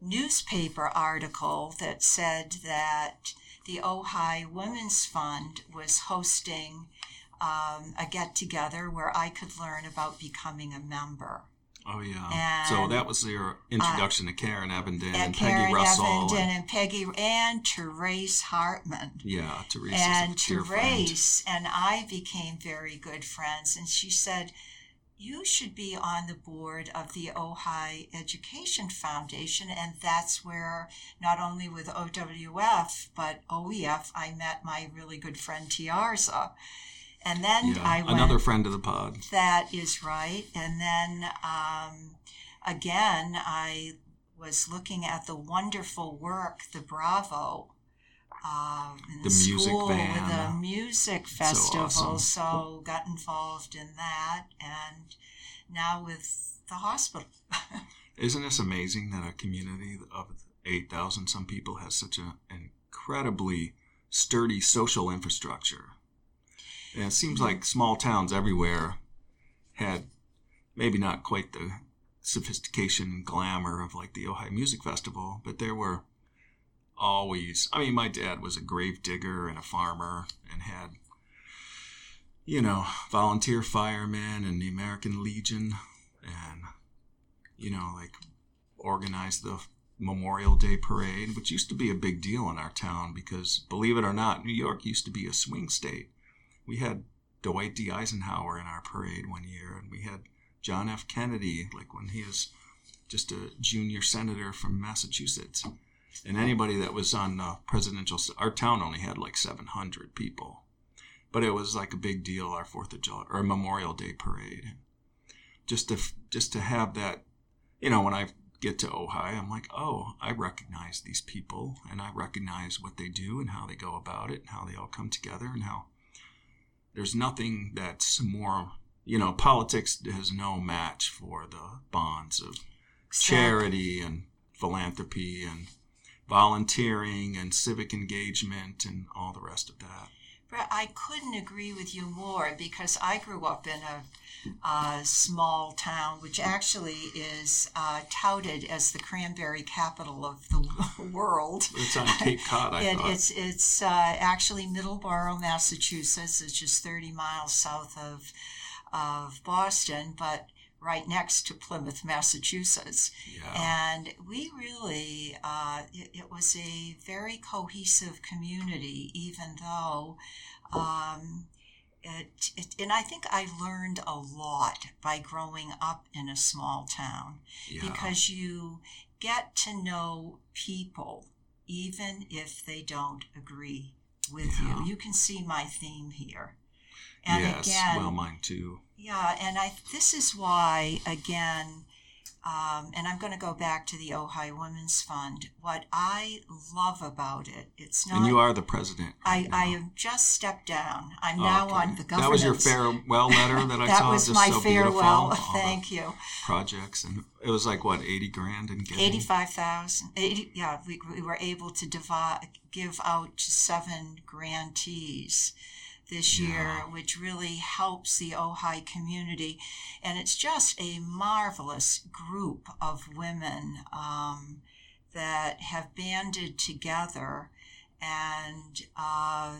S2: newspaper article that said that the Ojai Women's Fund was hosting um, a get together where I could learn about becoming a member.
S1: Oh, yeah. so that was your introduction to Karen Evenden
S2: And
S1: and
S2: Karen
S1: Peggy Russell.
S2: Evenden
S1: and-
S2: and Peggy and Therese Hartman.
S1: yeah, Teresa.
S2: and
S1: dear friend.
S2: Therese and I became very good friends. And she said, you should be on the board of the Ojai Education Foundation. And that's where, not only with OWF, but OEF, I met my really good friend Tiarza. And then
S1: Yeah,
S2: I went.
S1: another friend of the pod.
S2: That is right. And then um, again, I was looking at the wonderful work, the Bravo. Um, in the,
S1: The music
S2: school with
S1: van.
S2: the music
S1: So
S2: festival,
S1: awesome.
S2: so got involved in that, and now with the hospital.
S1: Isn't this amazing that a community of 8,000 some people has such an incredibly sturdy social infrastructure? And it seems like small towns everywhere had maybe not quite the sophistication and glamour of like the Ojai Music Festival, but there were always, I mean, my dad was a grave digger and a farmer and had, you know, volunteer firemen and the American Legion and you know, like organized the Memorial Day parade, which used to be a big deal in our town because, believe it or not, New York used to be a swing state. We had Dwight D. Eisenhower in our parade one year, and we had John F. Kennedy, like when he was just a junior senator from Massachusetts. And anybody that was on the presidential, our town only had like 700 people. But it was like a big deal, our Fourth of July or Memorial Day parade. Just to just to have that you know, when I get to Ojai, I'm like, oh, I recognize these people and I recognize what they do and how they go about it and how they all come together and how there's nothing that's more, you know, politics has no match for the bonds of charity and philanthropy and volunteering and civic engagement and all the rest of that.
S2: Brett, I couldn't agree with you more because I grew up in a uh, small town, which actually is uh, touted as the cranberry capital of the world.
S1: It's on Cape Cod, I
S2: It,
S1: thought.
S2: it's it's uh, actually Middleborough, Massachusetts. It's just 30 miles south of of Boston, but right next to Plymouth, Massachusetts.
S1: yeah.
S2: And we really, uh, it, it was a very cohesive community, even though um, it, it, and I think I learned a lot by growing up in a small town
S1: yeah.
S2: because you get to know people even if they don't agree with
S1: Yeah.
S2: you. You can see my theme here. And
S1: yes,
S2: again,
S1: well, mine too.
S2: yeah, and I this is why again, um, and I'm going to go back to the Ojai Women's Fund. What I love about it, it's not.
S1: And you are the president.
S2: I,
S1: right
S2: I
S1: now.
S2: have just stepped down. I'm
S1: Oh,
S2: now
S1: okay.
S2: on the governance.
S1: That was your farewell letter that I
S2: that
S1: saw.
S2: was
S1: just
S2: my
S1: so
S2: farewell.
S1: Beautiful. All the
S2: Thank you.
S1: projects, and it was like what eighty grand in giving.
S2: Eighty-five thousand. Yeah, we, we were able to divide, give out to seven grantees this year, which really helps the Ojai community, and it's just a marvelous group of women um, that have banded together and uh,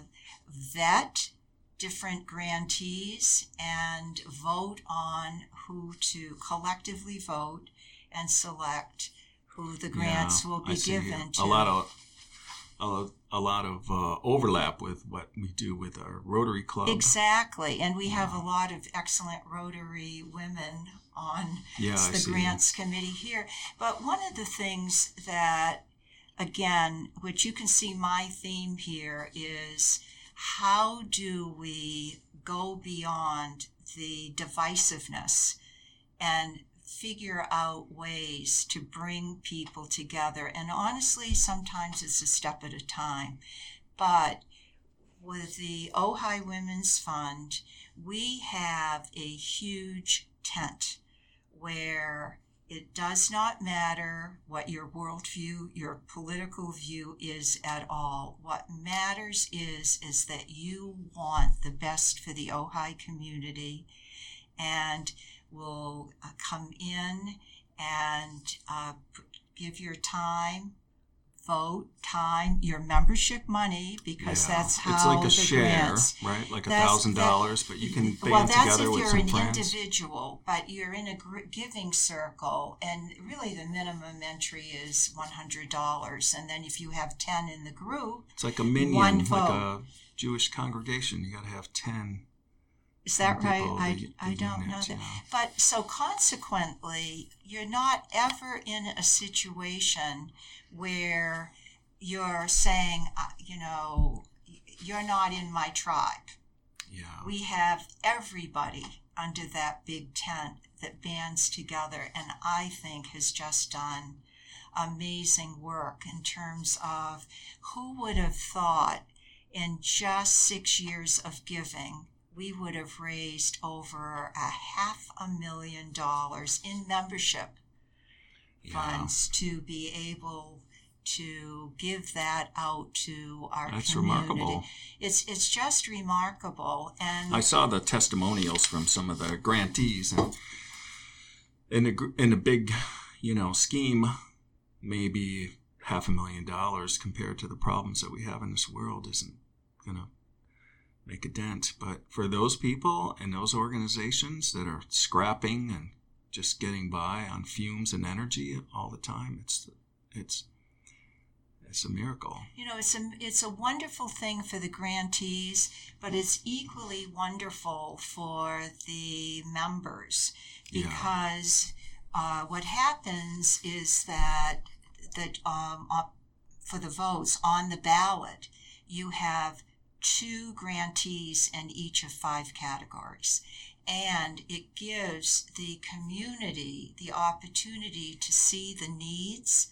S2: vet different grantees and vote on who to collectively vote and select who the grants
S1: Yeah,
S2: will be given to.
S1: a lot of a, a lot of uh, overlap with what we do with our Rotary Club.
S2: Exactly, and we have a lot of excellent Rotary women on
S1: Yeah,
S2: the
S1: see.
S2: grants committee here. But one of the things that, again, which you can see my theme here is how do we go beyond the divisiveness and figure out ways to bring people together. And honestly, sometimes it's a step at a time. But with the Ojai Women's Fund, we have a huge tent where it does not matter what your worldview, your political view is at all. What matters is is that you want the best for the Ojai community, and will uh, come in and uh, give your time, vote, time, your membership money because
S1: Yeah.
S2: that's how
S1: it's like a share,
S2: grants.
S1: right? Like a thousand dollars, but you can band
S2: well, that's
S1: together
S2: if you're an individual, but you're in a gr- giving circle, and really the minimum entry is one hundred dollars, and then if you have ten in the group,
S1: It's like a minyan,
S2: One
S1: like a Jewish congregation. You got to have ten
S2: Is that right? I, I don't know that. But so consequently, you're not ever in a situation where you're saying, uh, you know, you're not in my tribe.
S1: Yeah.
S2: We have everybody under that big tent that bands together, and I think has just done amazing work in terms of who would have thought in just six years of giving we would have raised over a half a million dollars in membership
S1: yeah.
S2: funds to be able to give that out to our
S1: That's
S2: community.
S1: remarkable.
S2: It's it's just remarkable, and
S1: I saw the testimonials from some of the grantees, and in a in a big, you know, scheme, maybe half a million dollars compared to the problems that we have in this world isn't gonna make a dent. But for those people and those organizations that are scrapping and just getting by on fumes and energy all the time, it's it's it's a miracle.
S2: you know it's a it's a wonderful thing for the grantees, but it's equally wonderful for the members
S1: Yeah.
S2: because uh, what happens is that that um, uh, for the votes on the ballot, you have two grantees in each of five categories. And it gives the community the opportunity to see the needs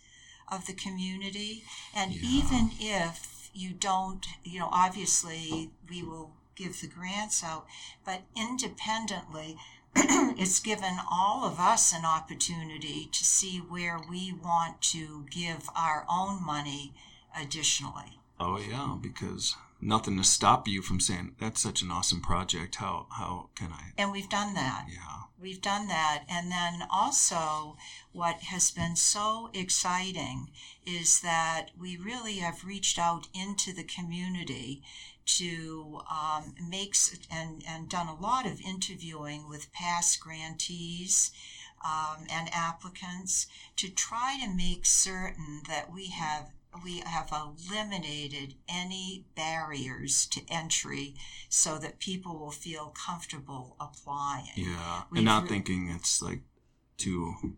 S2: of the community. And
S1: Yeah.
S2: even if you don't, you know, obviously we will give the grants out, but independently, it's given all of us an opportunity to see where we want to give our own money additionally.
S1: Oh yeah, because nothing to stop you from saying that's such an awesome project. How how can I?
S2: And we've done that.
S1: Yeah,
S2: We've done that. And then also, what has been so exciting is that we really have reached out into the community to um, make and, and done a lot of interviewing with past grantees um, and applicants to try to make certain that we have we have eliminated any barriers to entry so that people will feel comfortable applying.
S1: yeah,
S2: We've
S1: and not
S2: re-
S1: thinking it's like too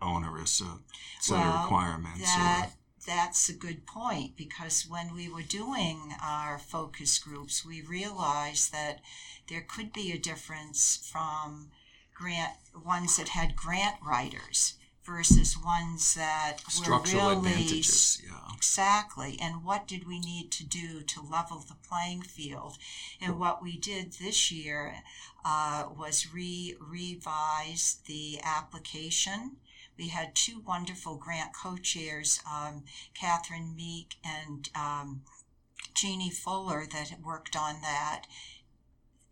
S1: onerous a set of
S2: Well,
S1: requirements.
S2: That
S1: or,
S2: that's a good point because when we were doing our focus groups, we realized that there could be a difference from grant ones that had grant writers versus ones that
S1: structural
S2: were really
S1: advantages. Yeah,
S2: Exactly. And what did we need to do to level the playing field? And what we did this year uh, was re revise the application. We had two wonderful grant co chairs, um, Catherine Meek and um, Jeannie Fuller, that worked on that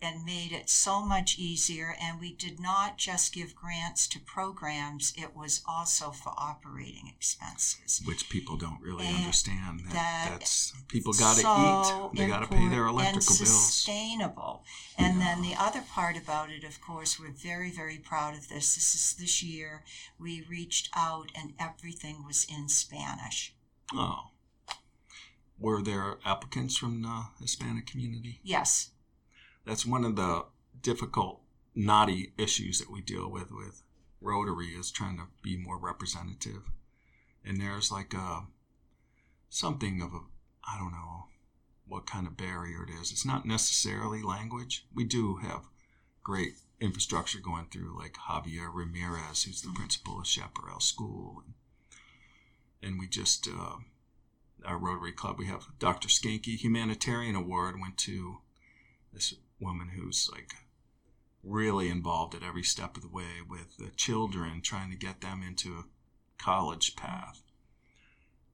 S2: and made it so much easier. And we did not just give grants to programs, it was also for operating expenses.
S1: which people don't really
S2: And
S1: understand. That,
S2: that-
S1: that's people got to
S2: so
S1: eat. They got to pay their electrical
S2: and
S1: bills.
S2: sustainable. And then the other part about it, of course, we're very, very proud of this. This is this year we reached out and everything was in Spanish.
S1: Oh, were there applicants from the Hispanic community?
S2: Yes,
S1: that's one of the difficult knotty issues that we deal with with rotary is trying to be more representative. And there's like a something of a i don't know what kind of barrier it is. It's not necessarily language. We do have great infrastructure going through like javier ramirez who's the principal of chaparral school. And, we just uh, our rotary club we have dr skanky humanitarian award went to this woman who's like really involved at every step of the way with the children trying to get them into a college path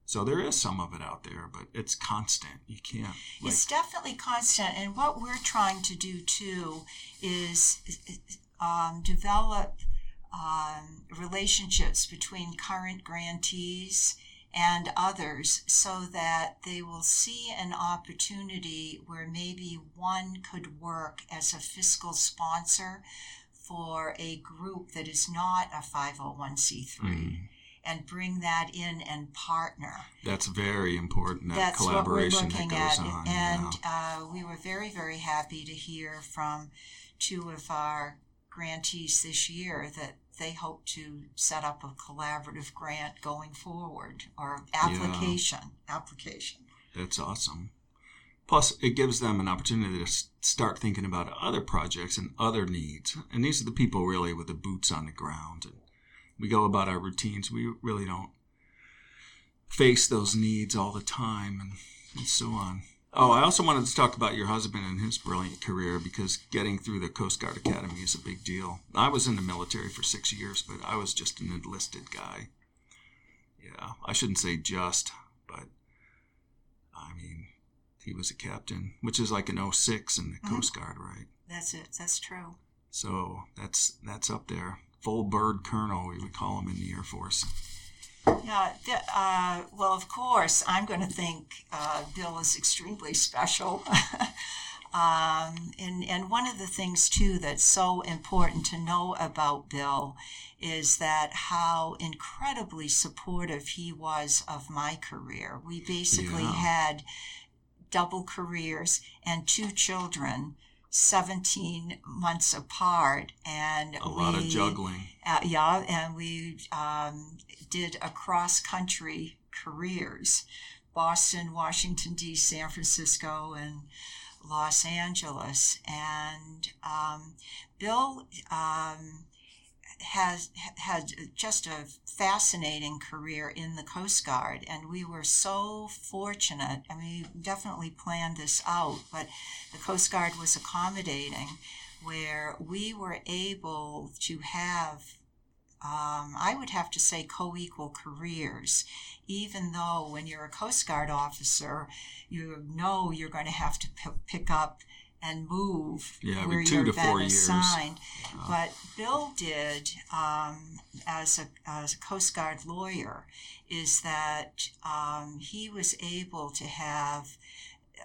S1: so there is some of it out there but it's constant you can't like
S2: it's definitely constant. And what we're trying to do too is um, develop um, relationships between current grantees and others so that they will see an opportunity where maybe one could work as a fiscal sponsor for a group that is not a 501c3
S1: mm,
S2: and bring that in and partner.
S1: That's very important. That
S2: That's
S1: collaboration that goes
S2: at.
S1: on.
S2: and
S1: yeah.
S2: uh, we were very, very happy to hear from two of our grantees this year that they hope to set up a collaborative grant going forward or application. Application.
S1: That's awesome. Plus, it gives them an opportunity to start thinking about other projects and other needs. And these are the people really with the boots on the ground. And we go about our routines. We really don't face those needs all the time and, and so on. Oh, I also wanted to talk about your husband and his brilliant career because getting through the Coast Guard Academy is a big deal. I was in the military for six years, but I was just an enlisted guy. Yeah, I shouldn't say just, but I mean, he was a captain, which is like an 06 in the
S2: Mhm.
S1: Coast Guard, right?
S2: That's it. That's true.
S1: So that's that's up there. Full bird colonel, we would call him in the Air Force.
S2: Yeah. th- Uh, well, of course, I'm going to think uh, Bill is extremely special. um, and, and one of the things, too, that's so important to know about Bill is that how incredibly supportive he was of my career. We basically
S1: Yeah.
S2: had double careers and two children. 17 months apart and
S1: A lot of juggling.
S2: uh, yeah, and we um, did across country careers Boston, Washington, D.C., San Francisco, and Los Angeles. And um, Bill um, has had just a fascinating career in the Coast Guard, and we were so fortunate. I mean, we definitely planned this out, but the Coast Guard was accommodating where we were able to have um, I would have to say co equal careers, even though when you're a Coast Guard officer, you know you're going to have to p- pick up and move
S1: Yeah,
S2: where
S1: two
S2: you're
S1: to four years.
S2: assigned.
S1: Yeah.
S2: But Bill did, um, as, a, as a Coast Guard lawyer, is that um, he was able to have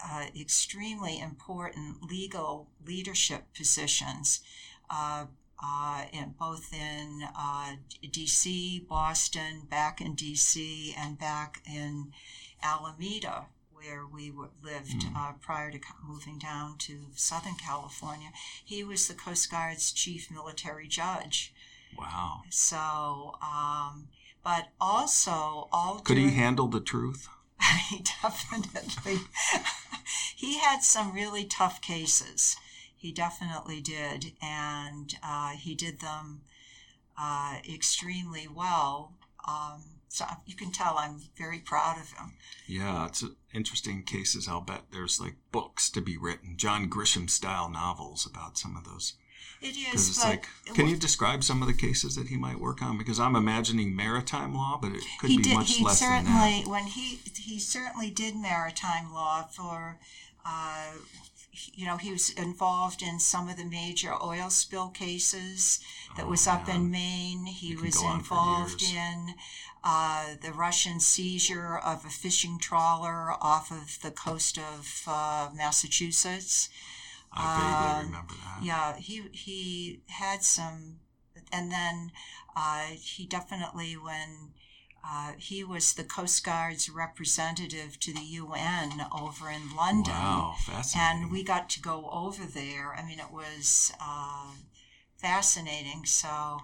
S2: uh, extremely important legal leadership positions, uh, uh, in both in uh, D.C., Boston, back in D.C., and back in Alameda, where we w- lived
S1: Mm.
S2: uh, prior to moving down to Southern California. He was the Coast Guard's chief military judge.
S1: Wow.
S2: So, um, but also all
S1: Could he handle the truth?
S2: he definitely he had some really tough cases he definitely did and uh, he did them uh, extremely well um, so you can tell i'm very proud of him
S1: Yeah, it's interesting cases. I'll bet there's like books to be written, John Grisham style novels about some of those.
S2: it
S1: Because it's like, can you describe some of the cases that he might work on? Because I'm imagining maritime law, but it could be
S2: did
S1: much less than that.
S2: certainly when he he certainly did maritime law for uh, you know he was involved in some of the major oil spill cases that
S1: Oh,
S2: was up
S1: yeah.
S2: in Maine. He was
S1: go on for
S2: involved in uh, the Russian seizure of a fishing trawler off of the coast of uh, Massachusetts.
S1: I vaguely
S2: um,
S1: remember that.
S2: Yeah, he he had some, and then uh, he definitely when. Uh, he was the Coast Guard's representative to the UN over in London
S1: Wow, fascinating.
S2: and we got to go over there. I mean, it was uh, fascinating. So,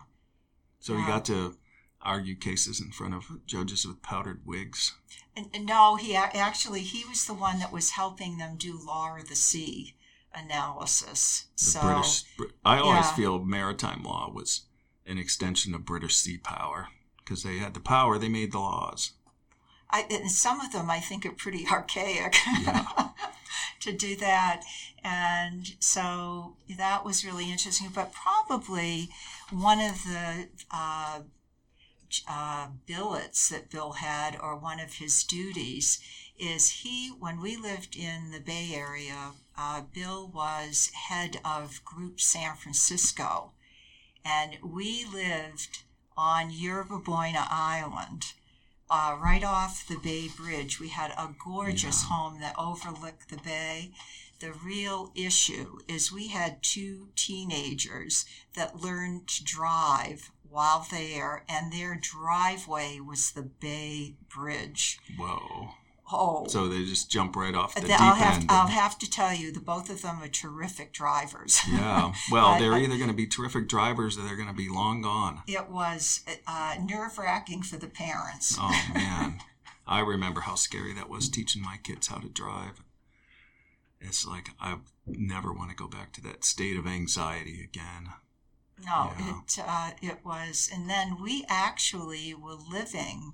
S1: so he
S2: yeah.
S1: got to argue cases in front of judges with powdered wigs.
S2: and, and no, he actually he was the one that was helping them do law of the sea analysis.
S1: The
S2: so,
S1: British. I always
S2: yeah.
S1: feel maritime law was an extension of British sea power because they had the power, they made the laws.
S2: I, and some of them I think are pretty archaic
S1: Yeah.
S2: to do that. And so that was really interesting. But probably one of the uh, uh, billets that Bill had, or one of his duties, is he, when we lived in the Bay Area, uh, Bill was head of Group San Francisco. And we lived on Yerba Buena Island uh, right off the Bay Bridge. We had a gorgeous
S1: Yeah.
S2: home that overlooked the bay. The real issue is we had two teenagers that learned to drive while there, and their driveway was the Bay Bridge.
S1: Whoa.
S2: Oh,
S1: So they just jump right off the
S2: th-
S1: deep
S2: I'll have
S1: end.
S2: I'll have to tell you, the both of them are terrific drivers.
S1: yeah. Well,
S2: I-
S1: they're either going to be terrific drivers or they're going to be long gone.
S2: It was uh, nerve wracking for the parents.
S1: Oh man, I remember how scary that was teaching my kids how to drive. It's like I never want to go back to that state of anxiety again.
S2: No,
S1: Yeah.
S2: it uh, it was, and then we actually were living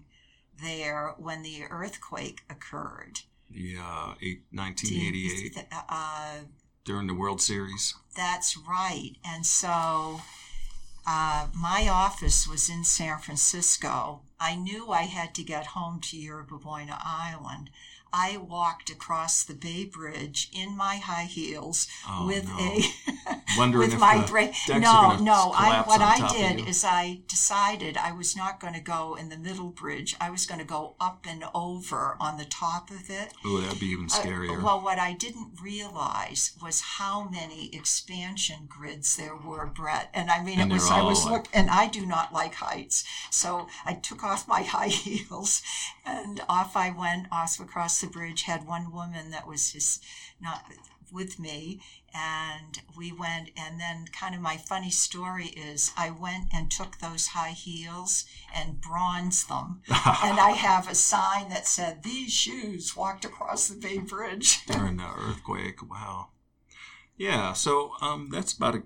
S2: there when the earthquake occurred.
S1: Yeah, uh, eight, 1988
S2: Uh,
S1: during the World Series.
S2: that's right, and so uh, my office was in San Francisco. I knew I had to get home to Yerba Buena Island. I walked across the Bay Bridge in my high heels
S1: Oh,
S2: with
S1: no.
S2: a
S1: Wondering
S2: with
S1: if
S2: my
S1: decks
S2: No, no. I what I did is I decided I was not going to go in the middle bridge. I was going to go up and over on the top of it.
S1: Ooh, that'd be even
S2: Uh,
S1: scarier.
S2: well, what I didn't realize was how many expansion grids there were, Brett. And I mean,
S1: And
S2: it was I was
S1: like-
S2: look, and I do not like heights, so I took off my high heels, and off I went off across the bridge. Had one woman that was just not with me and we went and then kind of my funny story is i went and took those high heels and bronzed them and i have a sign that said these shoes walked across the bay bridge
S1: during the earthquake. Wow. Yeah, so um, that's about a.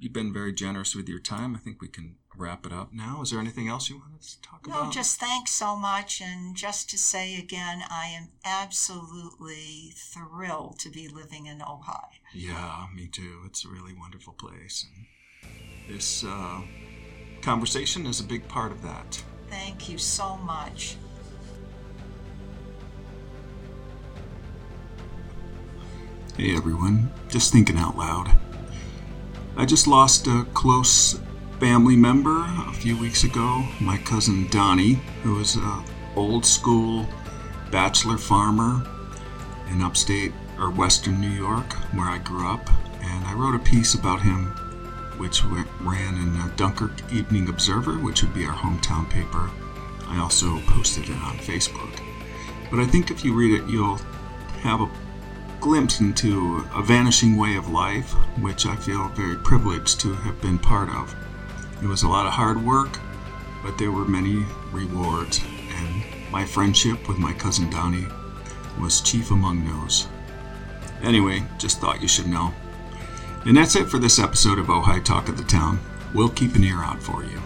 S1: You've been very generous with your time. I think we can wrap it up now. Is there anything else you want to talk about?
S2: no
S1: about?
S2: just thanks so much and just to say again i am absolutely thrilled to be living in ojai
S1: Yeah, me too. It's a really wonderful place. And this uh, conversation is a big part of that.
S2: thank you so much
S1: Hey everyone, just thinking out loud. I just lost a close family member a few weeks ago, my cousin Donnie, who was a old school bachelor farmer in upstate or western New York, where I grew up, and I wrote a piece about him which ran in the Dunkirk Evening Observer, which would be our hometown paper. I also posted it on Facebook. But I think if you read it, you'll have a glimpse into a vanishing way of life, which I feel very privileged to have been part of. It was a lot of hard work, but there were many rewards, and my friendship with my cousin Donnie was chief among those. Anyway, just thought you should know. And that's it for this episode of Ojai Talk of the Town. We'll keep an ear out for you.